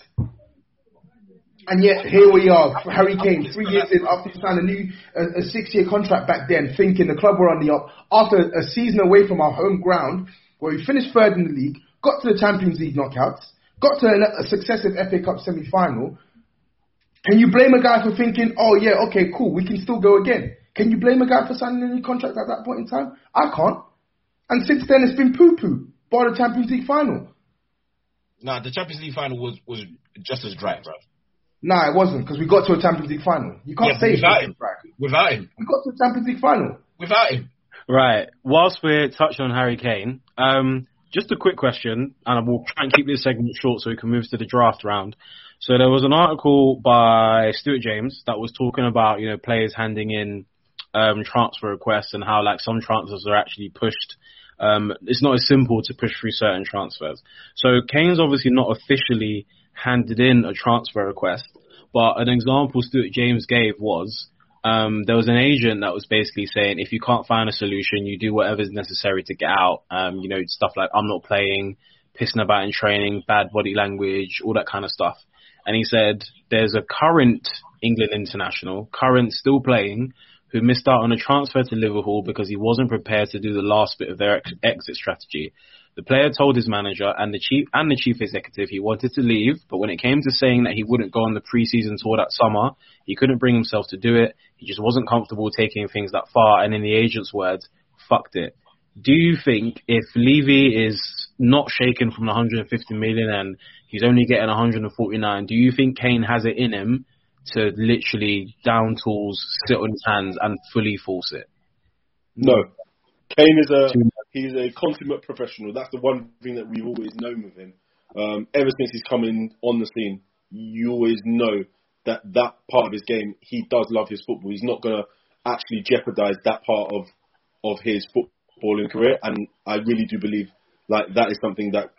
And yet here we are, Harry Kane, three years in after he signed a new a, a six-year contract back then, thinking the club were on the up. After a season away from our home ground, where we finished third in the league, got to the Champions League knockouts, got to a, a successive FA Cup semi-final. Can you blame a guy for thinking, oh yeah, okay, cool, we can still go again? Can you blame a guy for signing a new contract at that point in time? I can't. And since then, it's been poo-poo, bar the Champions League final. Nah, the Champions League final was was just as dry, bro. Nah, it wasn't because we got to a Champions League final. You can't Yeah, say without it's him. right. Without him, We got to a Champions League final. without him. Right. Whilst we're touching on Harry Kane, um, just a quick question, and we'll try and keep this segment short so we can move to the draft round. So there was an article by Stuart James that was talking about you know players handing in um, transfer requests and how like some transfers are actually pushed. Um, it's not as simple to push through certain transfers. So Kane's obviously not officially handed in a transfer request, but an example Stuart James gave was um, there was an agent that was basically saying if you can't find a solution, you do whatever's necessary to get out. Um, you know, stuff like I'm not playing, pissing about in training, bad body language, all that kind of stuff. And he said there's a current England international, current still playing, who missed out on a transfer to Liverpool because he wasn't prepared to do the last bit of their ex- exit strategy. The player told his manager and the chief and the chief executive he wanted to leave, but when it came to saying that he wouldn't go on the preseason tour that summer, he couldn't bring himself to do it. He just wasn't comfortable taking things that far, and in the agent's words, fucked it. Do you think if Levy is not shaken from the 150 million and he's only getting 149, do you think Kane has it in him to literally down tools, sit on his hands, and fully force it? No. Kane is a he's a consummate professional. That's the one thing that we've always known with him. Um, ever since he's come in on the scene, you always know that that part of his game, he does love his football. He's not going to actually jeopardize that part of of his footballing career, and I really do believe like that is something that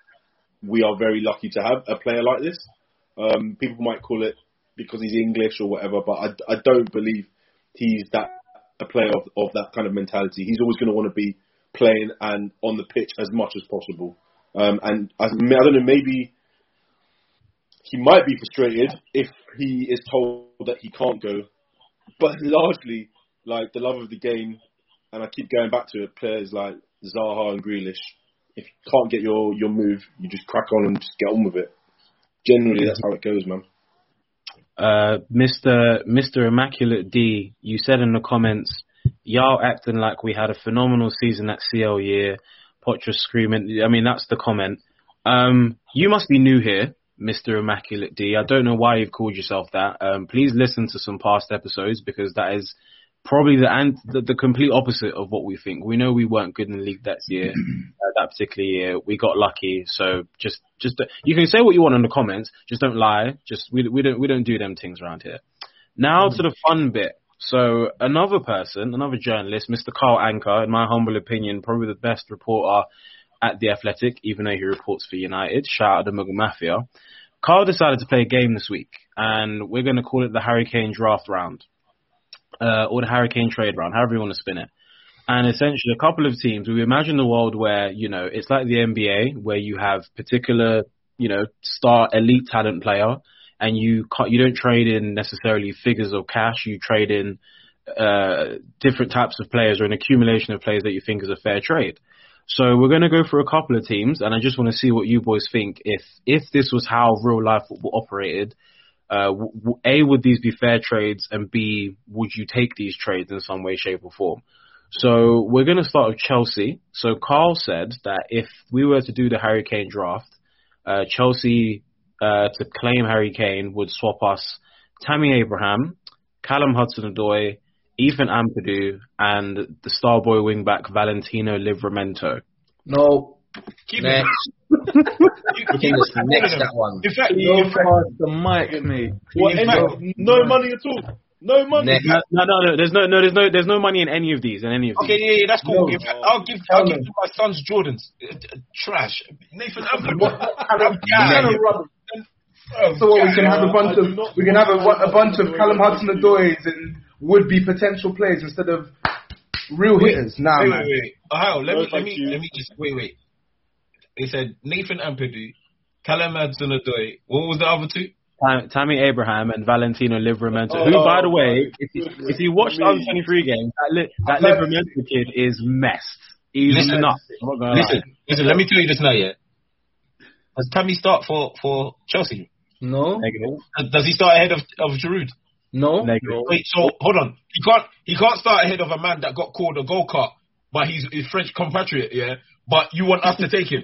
we are very lucky to have a player like this. Um, people might call it because he's English or whatever, but I, I don't believe he's that a player of, of that kind of mentality. He's always going to want to be playing and on the pitch as much as possible. Um, and I, I don't know, maybe he might be frustrated if he is told that he can't go. But largely, like the love of the game, and I keep going back to it, players like Zaha and Grealish. If you can't get your, your move, you just crack on and just get on with it. Generally, that's how it goes, man. Uh, Mr. Mr. Immaculate D, you said in the comments, y'all acting like we had a phenomenal season that CL year. Potter screaming. I mean, that's the comment. Um, you must be new here, Mr. Immaculate D. I don't know why you've called yourself that. Um, please listen to some past episodes because that is probably the, and the, the complete opposite of what we think. We know we weren't good in the league that year, <clears throat> uh, that particular year. We got lucky. So just, just you can say what you want in the comments. Just don't lie. Just we we don't we don't do them things around here. Now to the fun bit. So another person, another journalist, Mr. Carl Anka, in my humble opinion, probably the best reporter at the Athletic, even though he reports for United. Shout out to Muggle Mafia. Carl decided to play a game this week, and we're going to call it the Hurricane draft round, uh, or the Hurricane trade round, however you want to spin it. And essentially, a couple of teams. We imagine the world where you know it's like the NBA, where you have particular, you know, star elite talent player, and you can't, you don't trade in necessarily figures of cash. You trade in uh, different types of players or an accumulation of players that you think is a fair trade. So we're going to go through a couple of teams, and I just want to see what you boys think. If if this was how real life football operated, uh, w- a would these be fair trades, and b would you take these trades in some way, shape, or form? So we're going to start with Chelsea. So Carl said that if we were to do the Harry Kane draft, uh, Chelsea uh, to claim Harry Kane would swap us Tammy Abraham, Callum Hudson-Odoi, Ethan Ampadu, and the star Starboy wingback Valentino Livramento. No. Keep Next. You can just next that one. In fact, Go in fact, the mic, mate. What, in fact, no money at all. No money. No, no, no, no, there's no, no, there's no, there's no money in any of these, in any of these. okay, yeah, yeah, that's cool. No. In fact, I'll give, I'll give to my son's Jordans. Uh, uh, trash. Nathan Ampadu. Kind <laughs> of rubbish. So what, we can have a bunch of we can have a, a bunch of Callum Hudson-Odois and would-be potential players instead of real hitters. Nah, Wait, man. wait, wait. Ohio, let No, me, let me, you. let me just wait, wait. They said Nathan Ampadu, Callum Hudson-Odoi. What was the other two? Tammy Abraham and Valentino Livramento, Oh, who, by the oh, way, if you, goodness if you watch the under 23 games, that, li- that Livramento kid is messed. He's Listen, nuts. Not Listen, listen. Let me tell you this now, yeah. Does Tammy start for for Chelsea? No. Negative. Does- Does he start ahead of of Giroud? No. Negative. Wait, so hold on. He can't he can't start ahead of a man that got called a goal cart, but he's a French compatriot, yeah. But you want us to take him?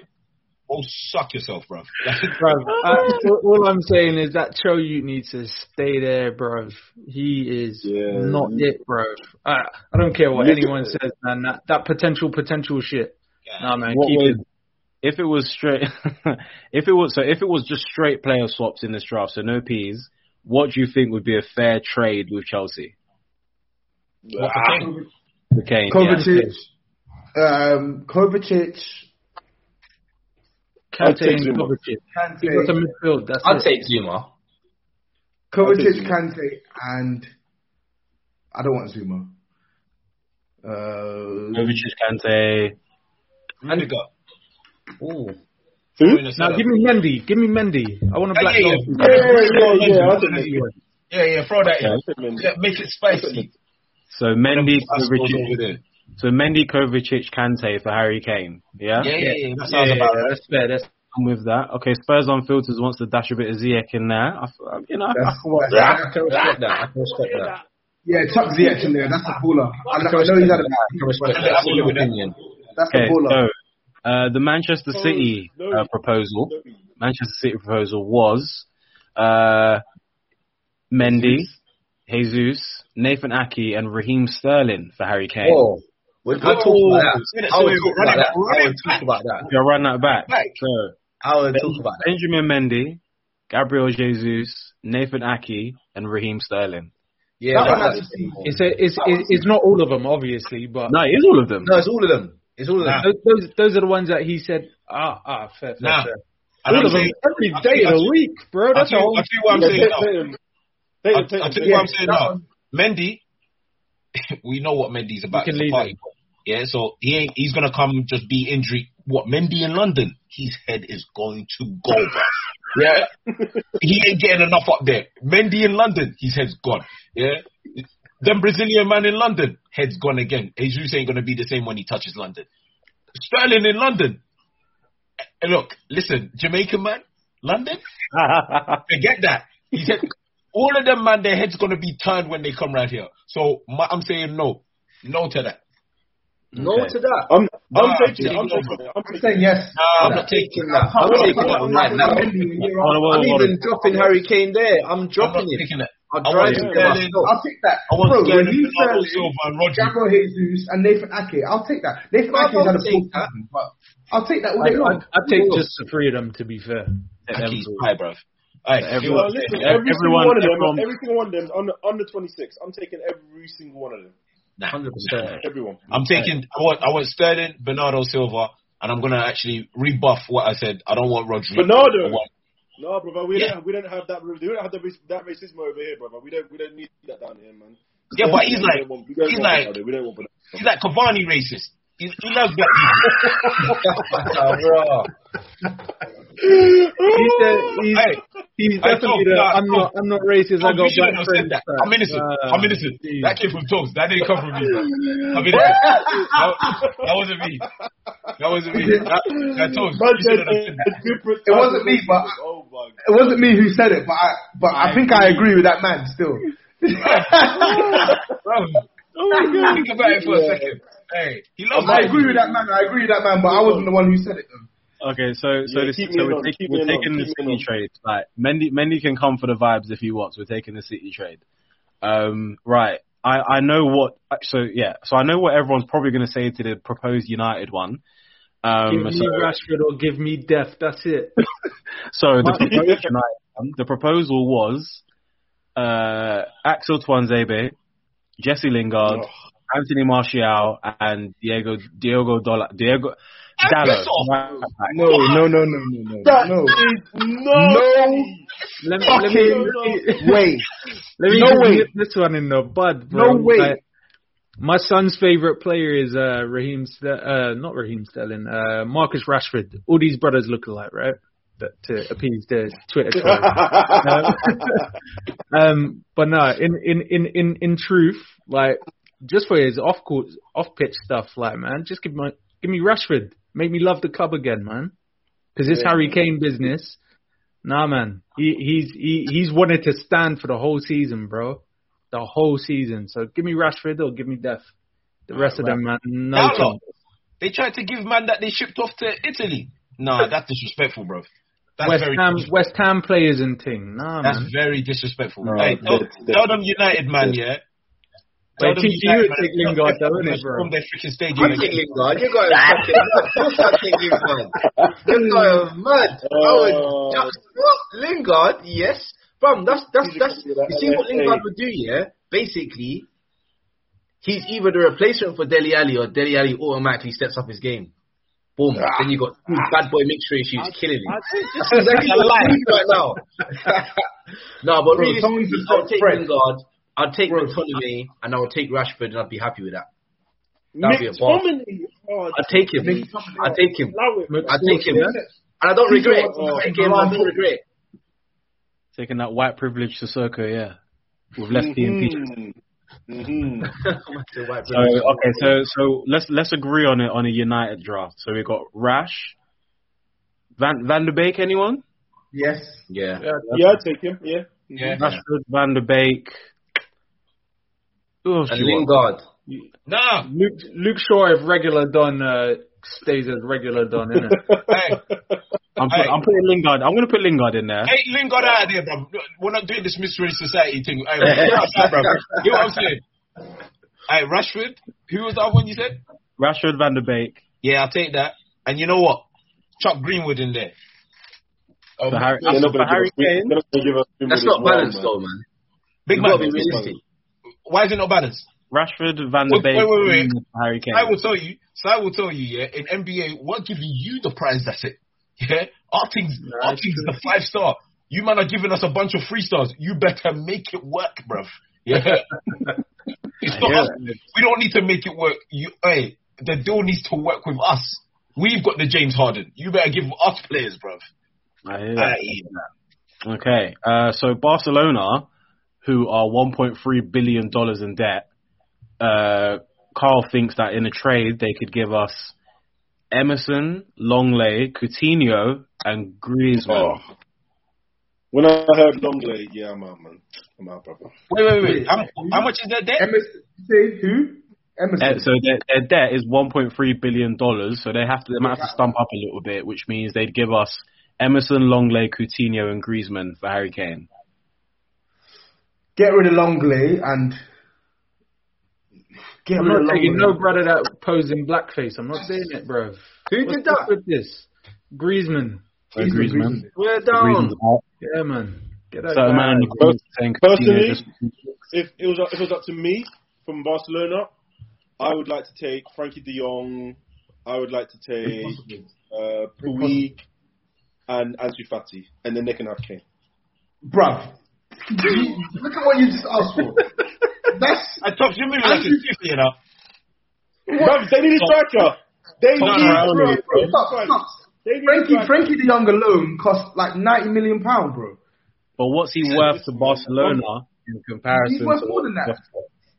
Oh, suck yourself, bro. Bruv, I, <laughs> all- all I'm saying is that Cho Ute needs to stay there, bro. He is Yeah. not it, bro. I, I don't care what anyone says, man. That that potential potential shit. Nah, man, What keep was, it. If it was straight, <laughs> if it was so, if it was just straight player swaps in this draft, so no P's, what do you think would be a fair trade with Chelsea? What for Kane? The Kane, yeah. Kovacic, um, Kovacic, I'd Kante take and Zouma. Kovacic. Got to Kante, midfield. That's I'd it. take Zouma. Kovacic, Kante, and I don't want Zouma. Uh, Kovacic, Kante. Rudiger. Ooh. Who? Throw in a Now give me Mendy. Give me Mendy. I want a Yeah, black yeah, goalkeeper. Yeah, yeah, yeah. I'll. Yeah, yeah, throw that in. I'll take Mendy. Yeah, make it spicy. So Mendy, Kovacic, over there. so Mendy, Kovacic, Kante for Harry Kane. Yeah, Yeah, yeah, yeah. That sounds yeah, about yeah, right. that's fair. That's I'm with that. Okay, Spurs on filters wants to dash a bit of Ziyech in there. I, f- uh, you know, I that's, can work that's- I can respect that. I can respect that. yeah, Chuck Ziyech in there. That's a baller. I, know- I know he's had a I can respect that. That's your opinion. That's Okay, a baller. so uh, the Manchester No, City no. uh, proposal, Manchester City proposal was uh, Mendy, Jesus, Nathan Ake, and Raheem Sterling for Harry Kane. Oh, we'll, we'll talk about that. I would we talk run about that. back, run I it would talk about that. You'll run that back. Back. So I would talk about that. Benjamin Mendy, Gabriel Jesus, Nathan Ake, and Raheem Sterling. Yeah, That one that's- has to be- it's a, it's it's it's not all of them, obviously, but No, it is all of them. no, it's all of them. It's all. Nah. those, those those are the ones that he said. Ah, ah, fair, fair, Nah. fair. All I'm of them saying, every I'll day of the week, bro. I'll That's tell you. I'll tell you what I'm saying now. take him. Take I'll, him, take I'll him, tell you what. I'm saying now. Mendy, <laughs> we know what Mendy's about. can a leave party boy. Yeah, so he ain't. He's gonna come just be injury. What Mendy in London? His head is going to go, <laughs> bro. Yeah, he ain't getting enough up there. Mendy in London, his head's gone. Yeah, then Brazilian man in London, head's gone again. Jesus ain't gonna be the same when he touches London. Sterling in London. Eh, Look, listen, Jamaican man, London. <laughs> Forget that. He said all of them, man, their head's gonna be turned when they come right here. So my, I'm saying no, no to that. No Okay. to that. I'm, I'm Nah, taking. I'm taking it. I'm I'm saying yes. Nah, I'm I'm not taking taking that. I'm taking that right now. Hold on, hold I'm on, hold even on. dropping Harry Kane there. I'm I'm not dropping it. Taking it. I'll I drive want it Sterling. myself. I'll take that. I want Bro, Sterling, Raheem Bernardo Sterling, Silva, and Rodri. Gabriel Jesus, and Nathan Ake. I'll take that. Nathan I'll Ake had a take full that. season, but I'll take that all I, day long. I, I'd take just the three of them. To be fair, Ake's high, bruv. Alright, Everyone- Well, listen, Ev- every single everyone- one of them, everyone- every single one of them, under under 26. I'm taking every single one of them. nah. Hundred percent. Everyone. I'm taking. I want. I want Sterling, Bernardo Silva, and I'm gonna actually rebuff what I said. I don't want Rodri. I Bernardo. want, No, brother, we Yeah. don't we don't have that. We don't have the, that racism over here, brother. We don't we don't need that down here, man. Yeah, but he's like- don't want- he's like- we don't want. Bernardo. he's like Cavani racist. He, he loves black <laughs> people. <laughs> he's the, he's, Hey, he's I definitely told- the. nah, I'm not. I'm not racist. I Oh, you got shouldn't black have said friends. that. I'm innocent. Uh, I'm innocent. geez. That came from Togs. That didn't come from me, bro. I'm innocent. that, that wasn't me. That wasn't me. That, that Togs. Man You shouldn't have said said that. It wasn't me, but- oh my It wasn't me who said it, but I, but I, think I agree with that man still. <laughs> Bro, think about it for a second. Hey, he loves I agree with that man. I agree with that man, but I wasn't the one who said it. Though. Okay, so so, Yeah, this, so we're, on, taking, we're on, taking the City on. trade. Like Mendy, Mendy can come for the vibes if he wants. We're taking the City trade. Um, right. I, I know what. So yeah. So I know what everyone's probably going to say to the proposed United one. Um, Give me so, Rashford or give me death. That's it. <laughs> so the proposed United one, the proposal was uh, Axel Tuanzebe, Jesse Lingard, Anthony Martial, and Diego Diego Dalot, Diego Off. No, no, no, no, no, no, That no. no. Let me, let me, Fucking way. let me No way. this one in the bud, bro. No way. Like, my son's favorite player is uh, Raheem, uh, not Raheem Sterling, uh, Marcus Rashford. All these brothers look alike, right? That, to appease the Twitter <laughs> trolls. <laughs> um, um, but no, in, in, in, in, in truth, like, just for his off court, off pitch stuff, like, man, just give me, give me Rashford. Make me love the club again, man. Cause this Yeah. Harry Kane business, nah, man. He, he's, he, he's wanted to stand for the whole season, bro. The whole season. So give me Rashford or give me Death. The rest of them, man, no chance. They tried to give man that they shipped off to Italy. Nah, that's disrespectful, bro. That's West very Ham. West Ham players and thing. Nah, man That's man. very disrespectful. No, hey, tell, that's- tell them United, man, yeah. Tell Wait, them TT, you would take Lingard tell though, them innit, bro? From their freaking stadium. I take Lingard. You got fucking You can't take Lingard. Lingard, mad. I would Oh. just what? Lingard, yes. Bro, that's that's that's. You see what Lingard would do, yeah? Basically, he's either the replacement for Dele Alli or Dele Alli automatically steps up his game. Boom. Ah. Then you got two ah. bad boy mixture issues killing him. That's exactly what I'm right now. <laughs> <laughs> no, but Bro, really, someone just I'll said take Lingard. I'll take Bro. McTominay and I'll take Rashford and I'll be happy with that. That'll be a boss. Oh, I'll take him. I'll take him. I'll take him. And I don't regret it. Oh. I'll take him. I don't regret. Taking that white privilege to Soko, yeah. With less DMP. Mm-hmm. <laughs> So okay, so so let's let's agree on it on a United draft. So we got Rash, Van Van der Beek, anyone? Yes. Yeah. Yeah, I'll take him. Yeah. Yeah. Rashford, Van der Beek. Who else And you want? Lingard. Nah. Luke, Luke Shaw, if regular Don uh, stays as regular Don, innit? <laughs> Hey, I'm, put, Hey. I'm putting Lingard. I'm gonna put Lingard in there. hey, Lingard out of there, bro. We're not doing this mystery society thing. Hey, outside, bro. <laughs> You know what I'm saying? Hey, Rashford. Who was that other one you said? Rashford, Van der Beek. Yeah, I'll take that. And you know what? Chuck Greenwood in there. Um, For Harry, They're not for gonna Harry give us- Kane. they're not gonna give us Greenwood That's not balanced man. though, man. Big You man. gotta be realistic. Why is it not balanced? Rashford, Van der Beek, wait, wait, wait. Harry Kane. I will tell you. So I will tell you, yeah, in NBA, we're giving you the prize. That's it. Yeah, our thing's our thing's the five star. You man are giving us a bunch of three stars. You better make it work, bruv. Yeah, <laughs> it's not us. We don't need to make it work. You, hey, the deal needs to work with us. We've got the James Harden. You better give us players, bruv. I hear that. Aye. Okay, uh, so Barcelona, who are 1.3 billion dollars in debt, uh, Carl thinks that in a trade they could give us Emerson, Lenglet, Coutinho, and Griezmann. Oh. When I heard Lenglet, yeah, I'm out, man. I'm out, brother. Wait, wait, wait. How, how much is their debt? Emerson. Say who? Emerson. Uh, so their, their debt is 1.3 billion dollars. So they have to they might have to stump up a little bit, which means they'd give us Emerson, Lenglet, Coutinho, and Griezmann for Harry Kane. Get rid of Lenglet and get I'm rid of not taking Lenglet. no brother that posed in blackface. I'm not doing it, bro. Who What's did that? with this? Griezmann. Uh, Griezmann. We're down. Yeah, man. Get that So a guy. man in the comments saying Personally, just if it was up, if it was up to me from Barcelona, I would like to take Frenkie de Jong. I would like to take uh, Puig and Ansu Fati, and then they can have Kane. Bruv. Look at what you just asked for. That's I talked to you like a fifty, you know. Bruv, they need a striker. They need Raul. a striker. stop, stop. They need a Frankie striker. Frenkie de Jong alone cost like ninety million pound, bro. But what's he worth to Barcelona in comparison He's worth to more than that.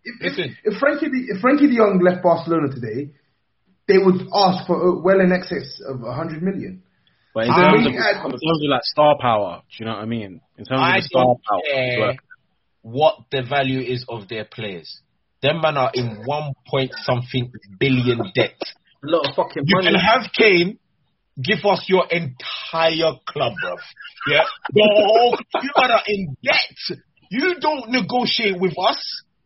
If, if, if Frankie De, if Frenkie de Jong left Barcelona today, they would ask for uh, well in excess of hundred million. But in I terms, mean, of, I- in terms of like star power, do you know what I mean? In terms of I the star don't power, care what the value is of their players. Them man are in one point something billion debt. A lot of fucking You money. can have Kane give us your entire club, bruv. Yeah, the whole <laughs> you man are in debt. You don't negotiate with us.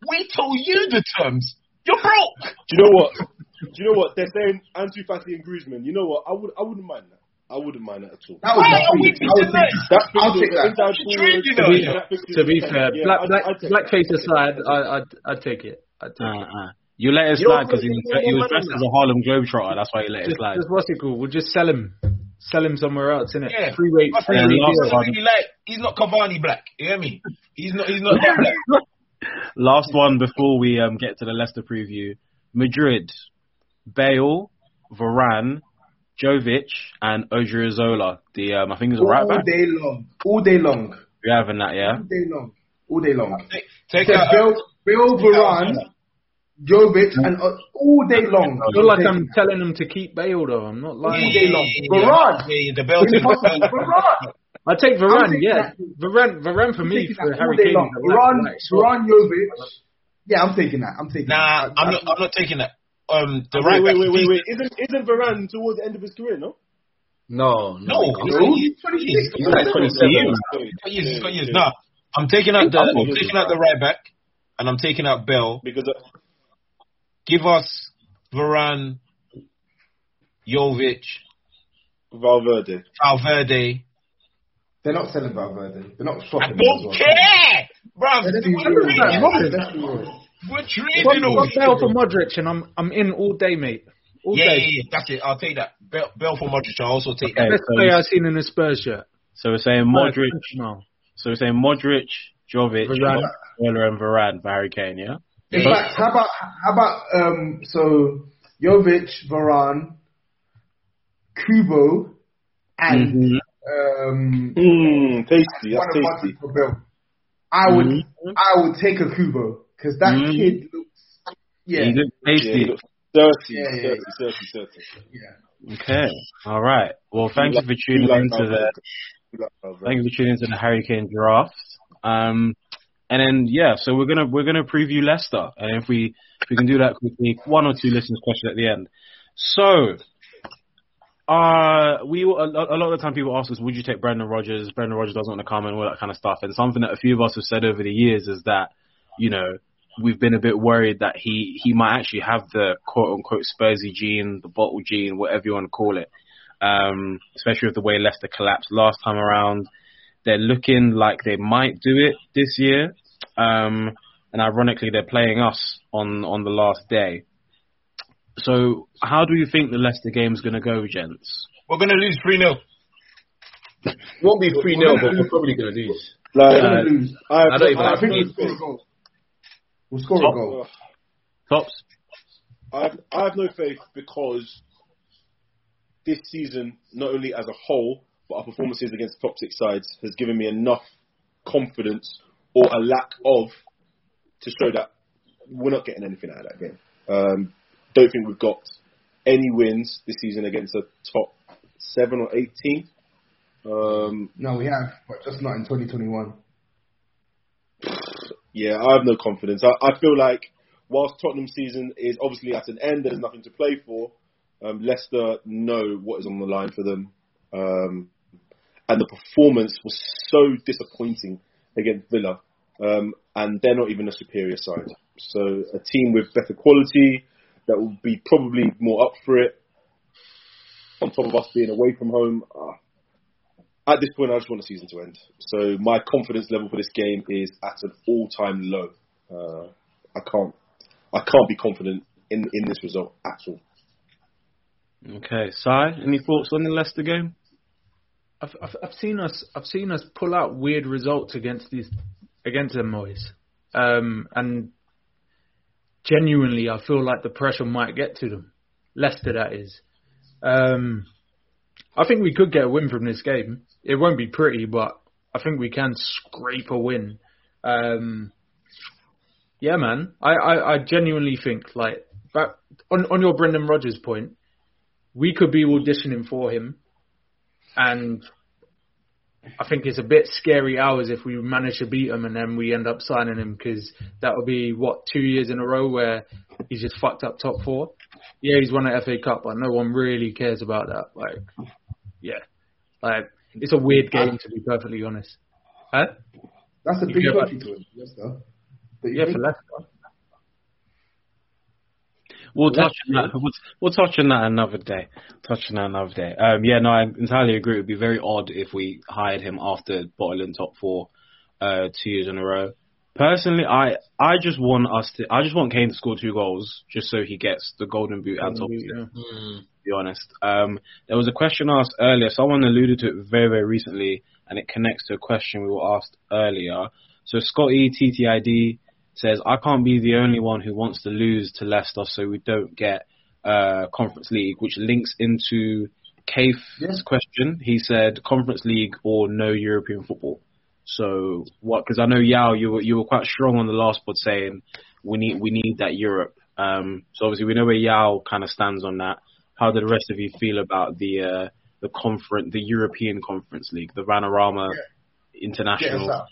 We tell you the terms. You're broke. Do you know what? Do you know what they're saying? Ansu Fati and Griezmann. You know what? I would I wouldn't mind that. I wouldn't mind that at all. That would Why are we doing take this? That I'll take that. inside You forward, trained, you know, yeah, yeah. that To be fair, Yeah, black, I'd- black, blackface aside, I, I'd, I'd take it. I'd take Uh, it. uh. You let it slide because he, think was- he was dressed as a Harlem Globetrotter. That's why he let it slide. just what's it called? We'll just sell him. Sell him somewhere else, innit? Yeah. Freeway, My freeway friend, Yeah, he last deal. like. He's not Cavani black. You hear me? He's not. He's not that black. <laughs> Last one before we um, get to the Leicester preview. Madrid, Bale, Varane, Jovic, and Odriozola. The um, I think it's a right back. all day long, all day long, You having that, yeah? all day long, all day long. Take, take Said out. Bill, Bill Varane, Jovic, and uh, all day long. I feel like I'm telling them to keep Bale though. I'm not lying. all day long. Varane. yeah, the belt. Impossible. Varane. I take Varane, taking yeah. Varane, Varane for me for Harry all Kane. long. is a right Varane. Varane, Jovic. Yeah, I'm taking that. I'm taking Nah, that. I- I'm not. I'm not taking that. Um, the Wait, right wait, back. wait, wait, he's- wait. Isn't isn't Varane towards the end of his career? No. No, No, no. he's got years. He's He's like 27. He's got years. He's got years. Nah, I'm taking out the I'm taking out the right back, and I'm taking out Bell. Because uh, Give us Varane, Jovic, Valverde. Valverde. They're not selling Valverde. They're not I swapping. him as don't well. care, bruv. Let's be We're real. trading. Let's be real. We're trading. One, over one Bale for. Modric, and I'm I'm in all day, mate. All Yeah, yeah, day. yeah, that's it. I'll take that. Bell, Bell for Modric. I'll also take Okay. that. Best player I've seen in a Spurs shirt. So we're saying Modric. No. So we're saying Modric, Jovic, Varane. Muller, and Varane for Harry Kane. Yeah. In fact, how about how about um so Jovic, Varane, Kubo, and Mhm. um Mmm, tasty. That's tasty. Martin for Bill. I would I would take a Kubo because that Mhm. kid looks yeah He looks Yeah, tasty. he looks dirty, Yeah, yeah, dirty, dirty, dirty. yeah. Okay. All right. Well, thank you for tuning like into the Valverde. You like Valverde. thank you for tuning into the Harry Kane draft. Um, and then yeah, so we're gonna we're gonna preview Leicester, and if we if we can do that quickly, one or two listeners' questions at the end. So, uh, we a, a lot of the time people ask us, would you take Brendan Rodgers? Brendan Rodgers doesn't want to come and all that kind of stuff. And something that a few of us have said over the years is that you know we've been a bit worried that he he might actually have the quote unquote Spursy gene, the bottle gene, whatever you want to call it. Um, especially with the way Leicester collapsed last time around. They're looking like they might do it this year. Um, and ironically, they're playing us on, on the last day. So, how do you think the Leicester game is going to go, gents? We're gonna lose three 0 Won't be 3 0, but we're probably going to lose. Like, We're gonna lose. I, I don't even I, I think have we'll score a goal. We'll a goal. Tops? I have, I have no faith because this season, not only as a whole, but our performances against top six sides has given me enough confidence or a lack of to show that we're not getting anything out of that game. Um, don't think we've got any wins this season against a top seven or eight team. Um, No, we have, but just not in 2021. <laughs> yeah, I have no confidence. I, I feel like whilst Tottenham's season is obviously at an end, there's nothing to play for. Um, Leicester know what is on the line for them, um, and the performance was so disappointing against Villa, um, and they're not even a superior side. So a team with better quality that will be probably more up for it. On top of us being away from home, uh, at this point, I just want the season to end. So my confidence level for this game is at an all-time low. Uh, I can't, I can't be confident in in this result at all. Okay. Sai, any thoughts on the Leicester game? I've, I've I've seen us I've seen us pull out weird results against these against them boys, um, and genuinely I feel like the pressure might get to them. Leicester, that is. Um, I think we could get a win from this game. It won't be pretty, but I think we can scrape a win. Um, yeah, man. I, I, I genuinely think like back on on your Brendan Rodgers point, we could be auditioning for him, and I think it's a bit scary hours if we manage to beat him and then we end up signing him because that will be what two years in a row where he's just fucked up top four. Yeah, he's won an FA Cup, but no one really cares about that. Like, yeah, like it's a weird game to be perfectly honest. Huh? That's a big Yeah, trophy to us, Leicester. But Yeah, think- for Leicester. We'll touch on that. We'll, we'll touch on that another day. Touch on that another day. Um, yeah, no, I entirely agree. It would be very odd if we hired him after bottling top four uh, two years in a row. Personally, I I just want us to. I just want Kane to score two goals just so he gets the golden boot and top. Yeah. To be honest, um, there was a question asked earlier. Someone alluded to it very very recently, and it connects to a question we were asked earlier. So Scotty TTID says, I can't be the only one who wants to lose to Leicester so we don't get uh, Conference League, which links into Kaif's Yeah. question. He said Conference League or no European football. So what? Because I know Yaw, you were you were quite strong on the last pod saying we need we need that Europe. Um, so obviously we know where Yaw kind of stands on that. How do the rest of you feel about the uh, the conference, the European Conference League, the Vanarama Get us International? out.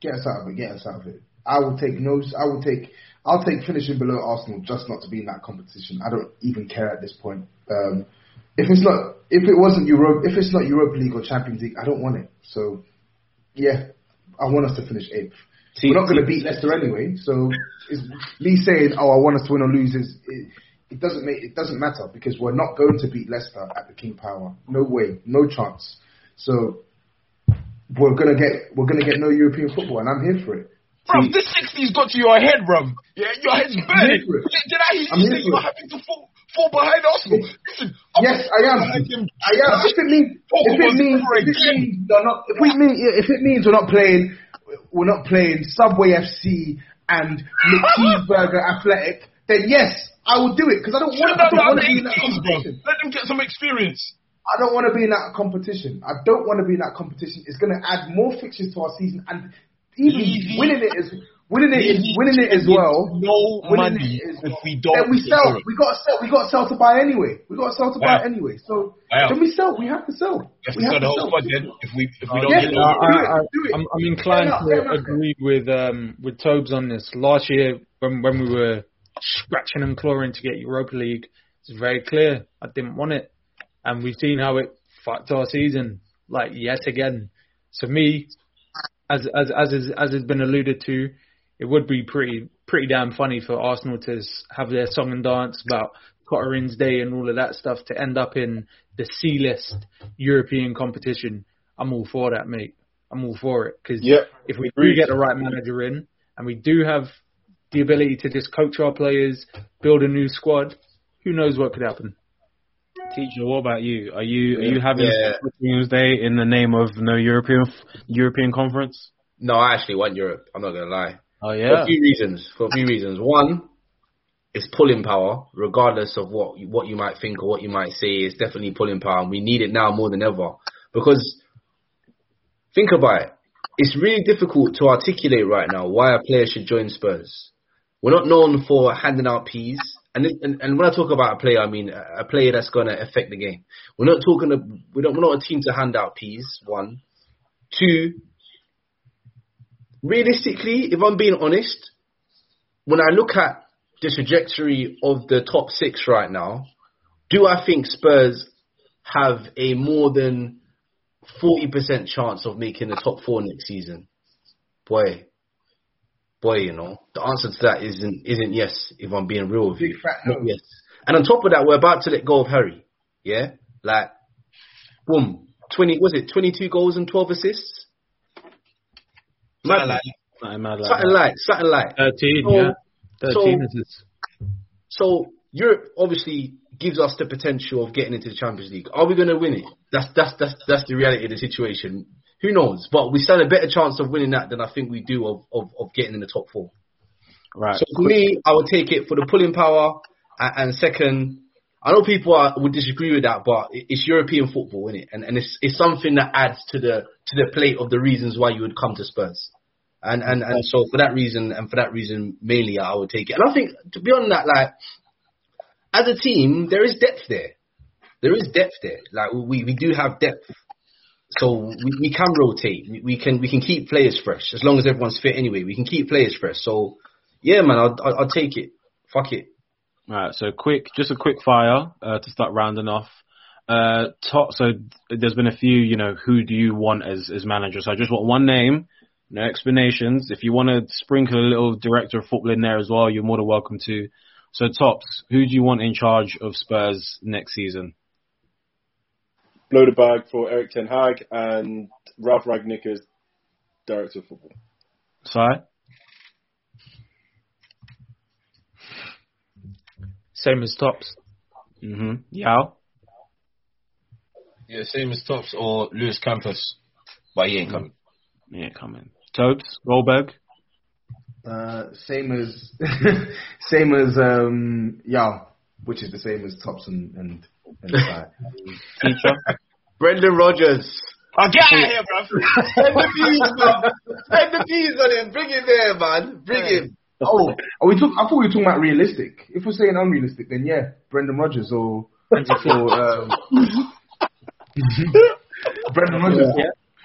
Get us out of it. Get us out of it. I will take no. I will take. I'll take finishing below Arsenal just not to be in that competition. I don't even care at this point. Um, if it's not, if it wasn't Europe, if it's not Europa League or Champions League, I don't want it. So, yeah, I want us to finish eighth. See- We're not going to beat Leicester anyway. So, it's, me saying, "Oh, I want us to win or lose," is it, it doesn't make it doesn't matter because we're not going to beat Leicester at the King Power. No way, no chance. So, we're gonna get we're gonna get no European football, and I'm here for it. Bro, this 60's got to your head, bro. Yeah, your head's burning. here for it. Did, I hear I'm you say you're having to fall, fall behind Arsenal? Listen, I'm Yes, I am. I am. If it means, if it means, if it means not, if we mean, if it means we're not playing, we're not playing Subway FC and <laughs> McCheeseburger Athletic, then yes, I will do it because I don't want, I Shut don't want to be in that 18s, bro. competition. Let them get some experience. I don't want to be in that competition. I don't want to be in that competition. It's going to add more fixtures to our season and even Easy. winning it is winning it is Easy. winning it as well. No winning money it is if well. we don't Then we sell. Europe. We got to sell. We got to sell to buy anyway. We got to sell to buy anyway. So Wow. then we sell. We have to sell. You have we to sell to sell. squad then if we if we don't Yes, get no, Europe. I- I, do it. I'm, I'm inclined Fair enough, fair to enough. agree with um, with Tobes on this. Last year, when when we were scratching and clawing to get Europa League, it's very clear I didn't want it, and we've seen how it fucked our season. Like yet again, so me, as as as is, as has been alluded to, it would be pretty pretty damn funny for Arsenal to have their song and dance about Cottering's Day and all of that stuff to end up in the C list European competition. I'm all for that, mate. I'm all for it because Yep. if we do get the right manager in and we do have the ability to just coach our players, build a new squad, who knows what could happen? Teacher, what about you? Are you are you having Yeah. Special Teams Day in the name of no European European conference? No, I actually want Europe. I'm not gonna lie. Oh yeah. For yeah. a few reasons. For a few reasons. One, it's pulling power, regardless of what you- what you might think or what you might say. It's definitely pulling power, and we need it now more than ever. Because think about it. It's really difficult to articulate right now why a player should join Spurs. We're not known for handing out peas. And, and and when I talk about a player, I mean a player that's going to affect the game. We're not talking. Of, we don't. We're not a team to hand out peas. One, two. Realistically, if I'm being honest, when I look at the trajectory of the top six right now, do I think Spurs have a more than forty percent chance of making the top four next season? Boy, boy, you know the answer to that isn't isn't yes. If I'm being real with you, fat not no. yes. And on top of that, we're about to let go of Harry. Yeah, like boom, twenty was it twenty two goals and twelve assists? Something Madness. like mad like Something like, something like. Thirteen, So- yeah, thirteen so- is this. So Europe obviously gives us the potential of getting into the Champions League. Are we going to win it? That's that's that's that's the reality of the situation. Who knows? But we stand a better chance of winning that than I think we do of of, of getting in the top four. Right. So for me, I would take it for the pulling power, and, and second, I know people are, would disagree with that, but it's European football, isn't it? And and it's it's something that adds to the to the plate of the reasons why you would come to Spurs. And and and so for that reason, and for that reason mainly, I would take it. And I think to be on that, like as a team, there is depth there. There is depth there. Like we we do have depth. So we, we can rotate. We, we can we can keep players fresh as long as everyone's fit. Anyway, we can keep players fresh. So yeah, man, I'll, I'll, take it. Fuck it. Right, so quick, just a quick fire uh, to start rounding off. Uh, top. So there's been a few, you know, who do you want as as manager? So I just want one name, no explanations. If you want to sprinkle a little director of football in there as well, you're more than welcome to. So tops, who do you want in charge of Spurs next season? Blow the bag for Erik ten Hag and Ralf Rangnick as director of football. Sai? Same as tops. Mm-hmm. Yaw? Yeah, same as Tops or Luis Campos, but he ain't coming. Yeah, come in. Tobes? Goldberg? Uh, same as <laughs> same as um Yaw, which is the same as Tops and and, and Sai. Teacher? Brendan Rodgers. Oh, get out of here, bro. Spend the fees, man. Spend the fees on him. Bring him there, man. Bring him. Oh, are we talk, I thought we were talking about realistic. If we're saying unrealistic, then yeah, Brendan Rodgers or, or um, <laughs> Brendan Rodgers.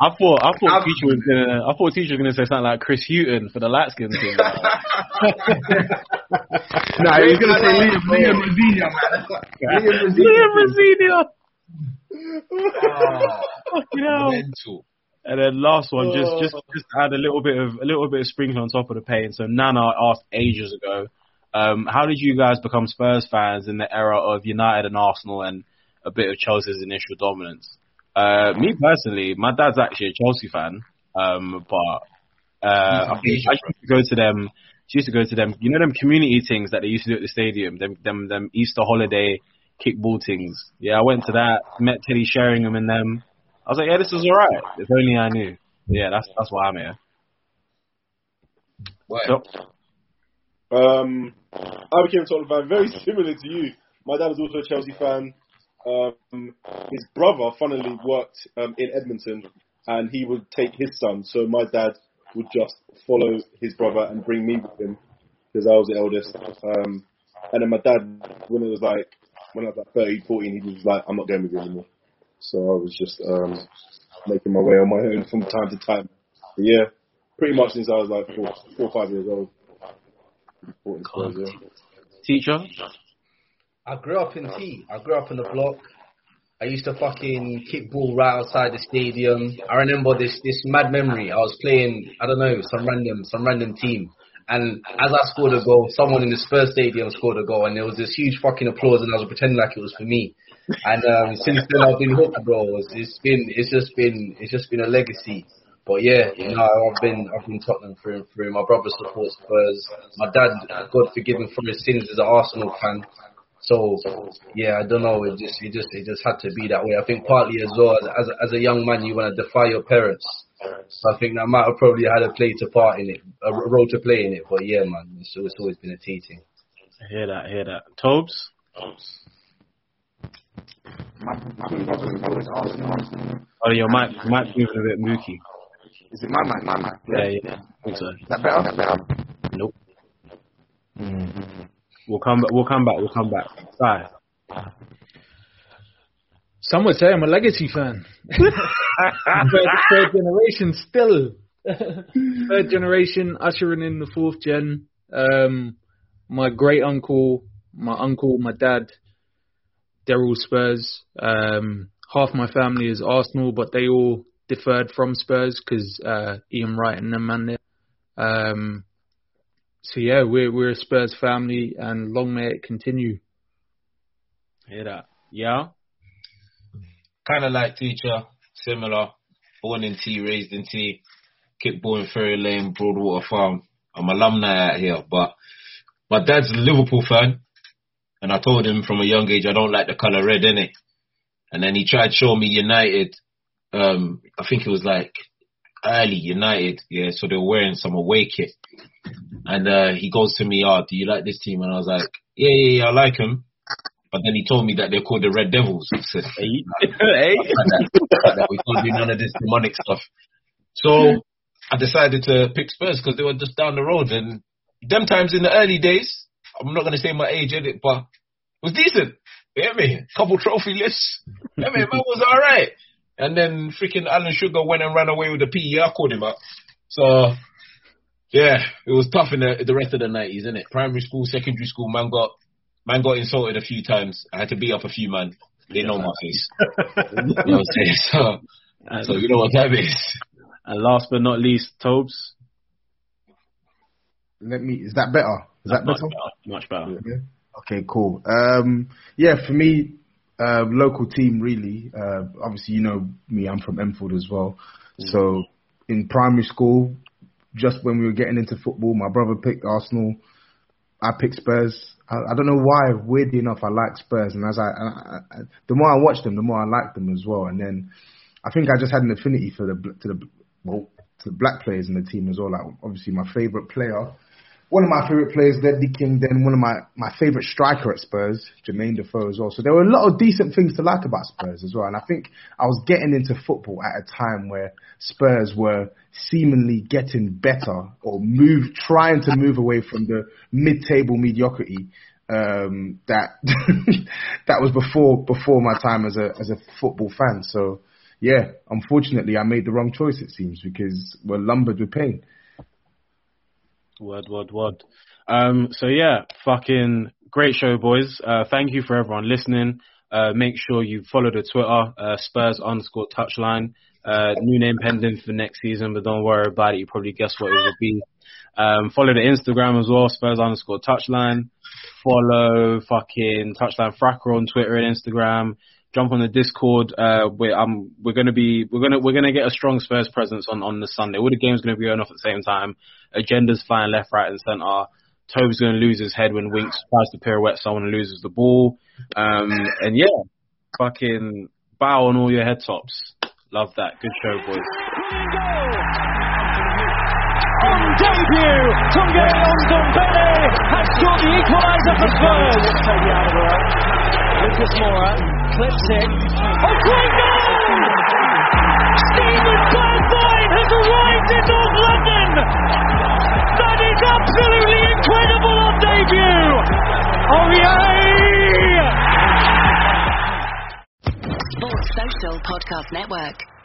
I thought I thought I'm- teacher was gonna I thought teacher was gonna say something like Chris Hughton for the light skin team. <laughs> <laughs> Nah, he was gonna say Liam, Liam Rosenior, man. Liam Rosenior. Liam Rosenior. Fucking hell. Mental. And then last one, just Oh. just just add a little bit of a little bit of sprinkle on top of the pain. So Nana asked ages ago, um, how did you guys become Spurs fans in the era of United and Arsenal and a bit of Chelsea's initial dominance? Uh, me personally, my dad's actually a Chelsea fan, um, but uh, I, think I used to go to them. She used to go to them. You know them community things that they used to do at the stadium. Them them them Easter holiday kickball things. Yeah, I went to that. Met Teddy Sheringham and them. I was like, yeah, this is alright. If only I knew. Yeah, that's that's why I'm here. Why? So, Um, I became a Tottenham fan very similar to you. My dad was also a Chelsea fan. Um, his brother, funnily, worked um, in Edmonton, and he would take his son. So my dad would just follow his brother and bring me with him because I was the eldest. Um, and then my dad, when it was like when I was like 13, 14, he was like, "I'm not going with you anymore." So I was just um, making my way on my own from time to time. But yeah, pretty much since I was like four, four five years old. Supporting yeah. teacher, I grew up in T. I grew up in the block. I used to fucking kick ball right outside the stadium. I remember this this mad memory. I was playing, I don't know, some random some random team. And as I scored a goal, someone in the Spurs stadium scored a goal, and there was this huge fucking applause, and I was pretending like it was for me. And um, since then, I've been hooked, bro. It's, it's been, it's just been, it's just been a legacy. But yeah, you know, I've been, I've been Tottenham through and through. My brother supports Spurs. My dad, God forgive him for his sins, is an Arsenal fan. So yeah, I don't know. It just, it just, it just had to be that way. I think partly as well as as, a- young man, you want to defy your parents. So I think that might have probably had a play to part in it, a r- role to play in it. But yeah, man, it's, it's always been a T thing. I hear that, I hear that. Tobes, oh, your mic, your mic's moving a bit mooky. Is it my mic? My mic. Yeah, yeah, I think so. Is that better? That better? Nope. Mm-hmm. We'll come back. We'll come back. We'll come back. Bye. Some would say I'm a legacy fan. <laughs> third, third generation still. third generation ushering in the fourth gen. Um, my great uncle, my uncle, my dad, they're all Spurs. Um, half my family is Arsenal, but they all deferred from Spurs because uh, Ian Wright and them man there. Um, so yeah, we're we're a Spurs family, and long may it continue. Hear that? Yeah. Kind of like teacher, similar. Born in T, raised in T. Kickball in Ferry Lane, Broadwater Farm. I'm alumni out here, but my dad's a Liverpool fan, and I told him from a young age I don't like the color red in it. And then he tried to show me United. Um, I think it was like early United, yeah. So they were wearing some away kit, and uh, he goes to me, "Oh, do you like this team?" And I was like, "Yeah, yeah, yeah, I like them." But then he told me that they're called the Red Devils. I said, Hey, <laughs> hey. that we can't do none of this demonic stuff. So I decided to pick Spurs because they were just down the road. And them times in the early days, I'm not going to say my age in it, but it was decent. You get me? Couple trophy lists. Yeah, man, man was all right. And then freaking Alan Sugar went and ran away with the PE. I called him up. So, yeah, it was tough in the, the rest of the 90s, isn't it? Primary school, secondary school, man got, man got insulted a few times. I had to beat up a few man. They know my face. <laughs> you know what I'm saying? <laughs> So, so you know what that is. And last but not least, Tobes. Let me. Is that better? Is that much better? better? Much better. Yeah. Okay, cool. Um, yeah, for me, uh, local team really. Uh, obviously, you know me. I'm from Enfield as well. So in primary school, just when we were getting into football, my brother picked Arsenal. I picked Spurs. I, I don't know why. Weirdly enough, I like Spurs, and as I, I, I, the more I watched them, the more I liked them as well. And then I think I just had an affinity for the to the well to the black players in the team as well. Like obviously my favorite player, one of my favorite players, Ledley King. Then one of my my favorite striker at Spurs, Jermaine Defoe as well. So there were a lot of decent things to like about Spurs as well. And I think I was getting into football at a time where Spurs were seemingly getting better or move trying to move away from the mid-table mediocrity um, that <laughs> that was before before my time as a as a football fan. So yeah, unfortunately, I made the wrong choice. It seems because we're lumbered with pain. Word, word, word. Um, so yeah, fucking great show, boys. Uh, thank you for everyone listening. Uh, make sure you follow the Twitter, uh, Spurs underscore touchline. Uh, new name pending for next season, but don't worry about it. You probably guess what it will be. Um, follow the Instagram as well, Spurs underscore touchline. Follow fucking touchline Fracas on Twitter and Instagram. Jump on the Discord. Uh, we're um, we're gonna be we're gonna we're gonna get a strong Spurs presence on on the Sunday. All the games gonna be going off at the same time. Agendas flying left, right, and centre. Toby's gonna lose his head when Winks tries to pirouette someone and loses the ball. Um, and yeah, fucking bow on all your head tops. Love that. Good show, boys. On debut, Tanguy Ndombele has scored the equaliser for Spurs. Lucas Moura clips it. Oh, great goal! Steven Bergwijn has arrived in North London. That is absolutely incredible on debut. Oh, yay! Sports Social Podcast Network.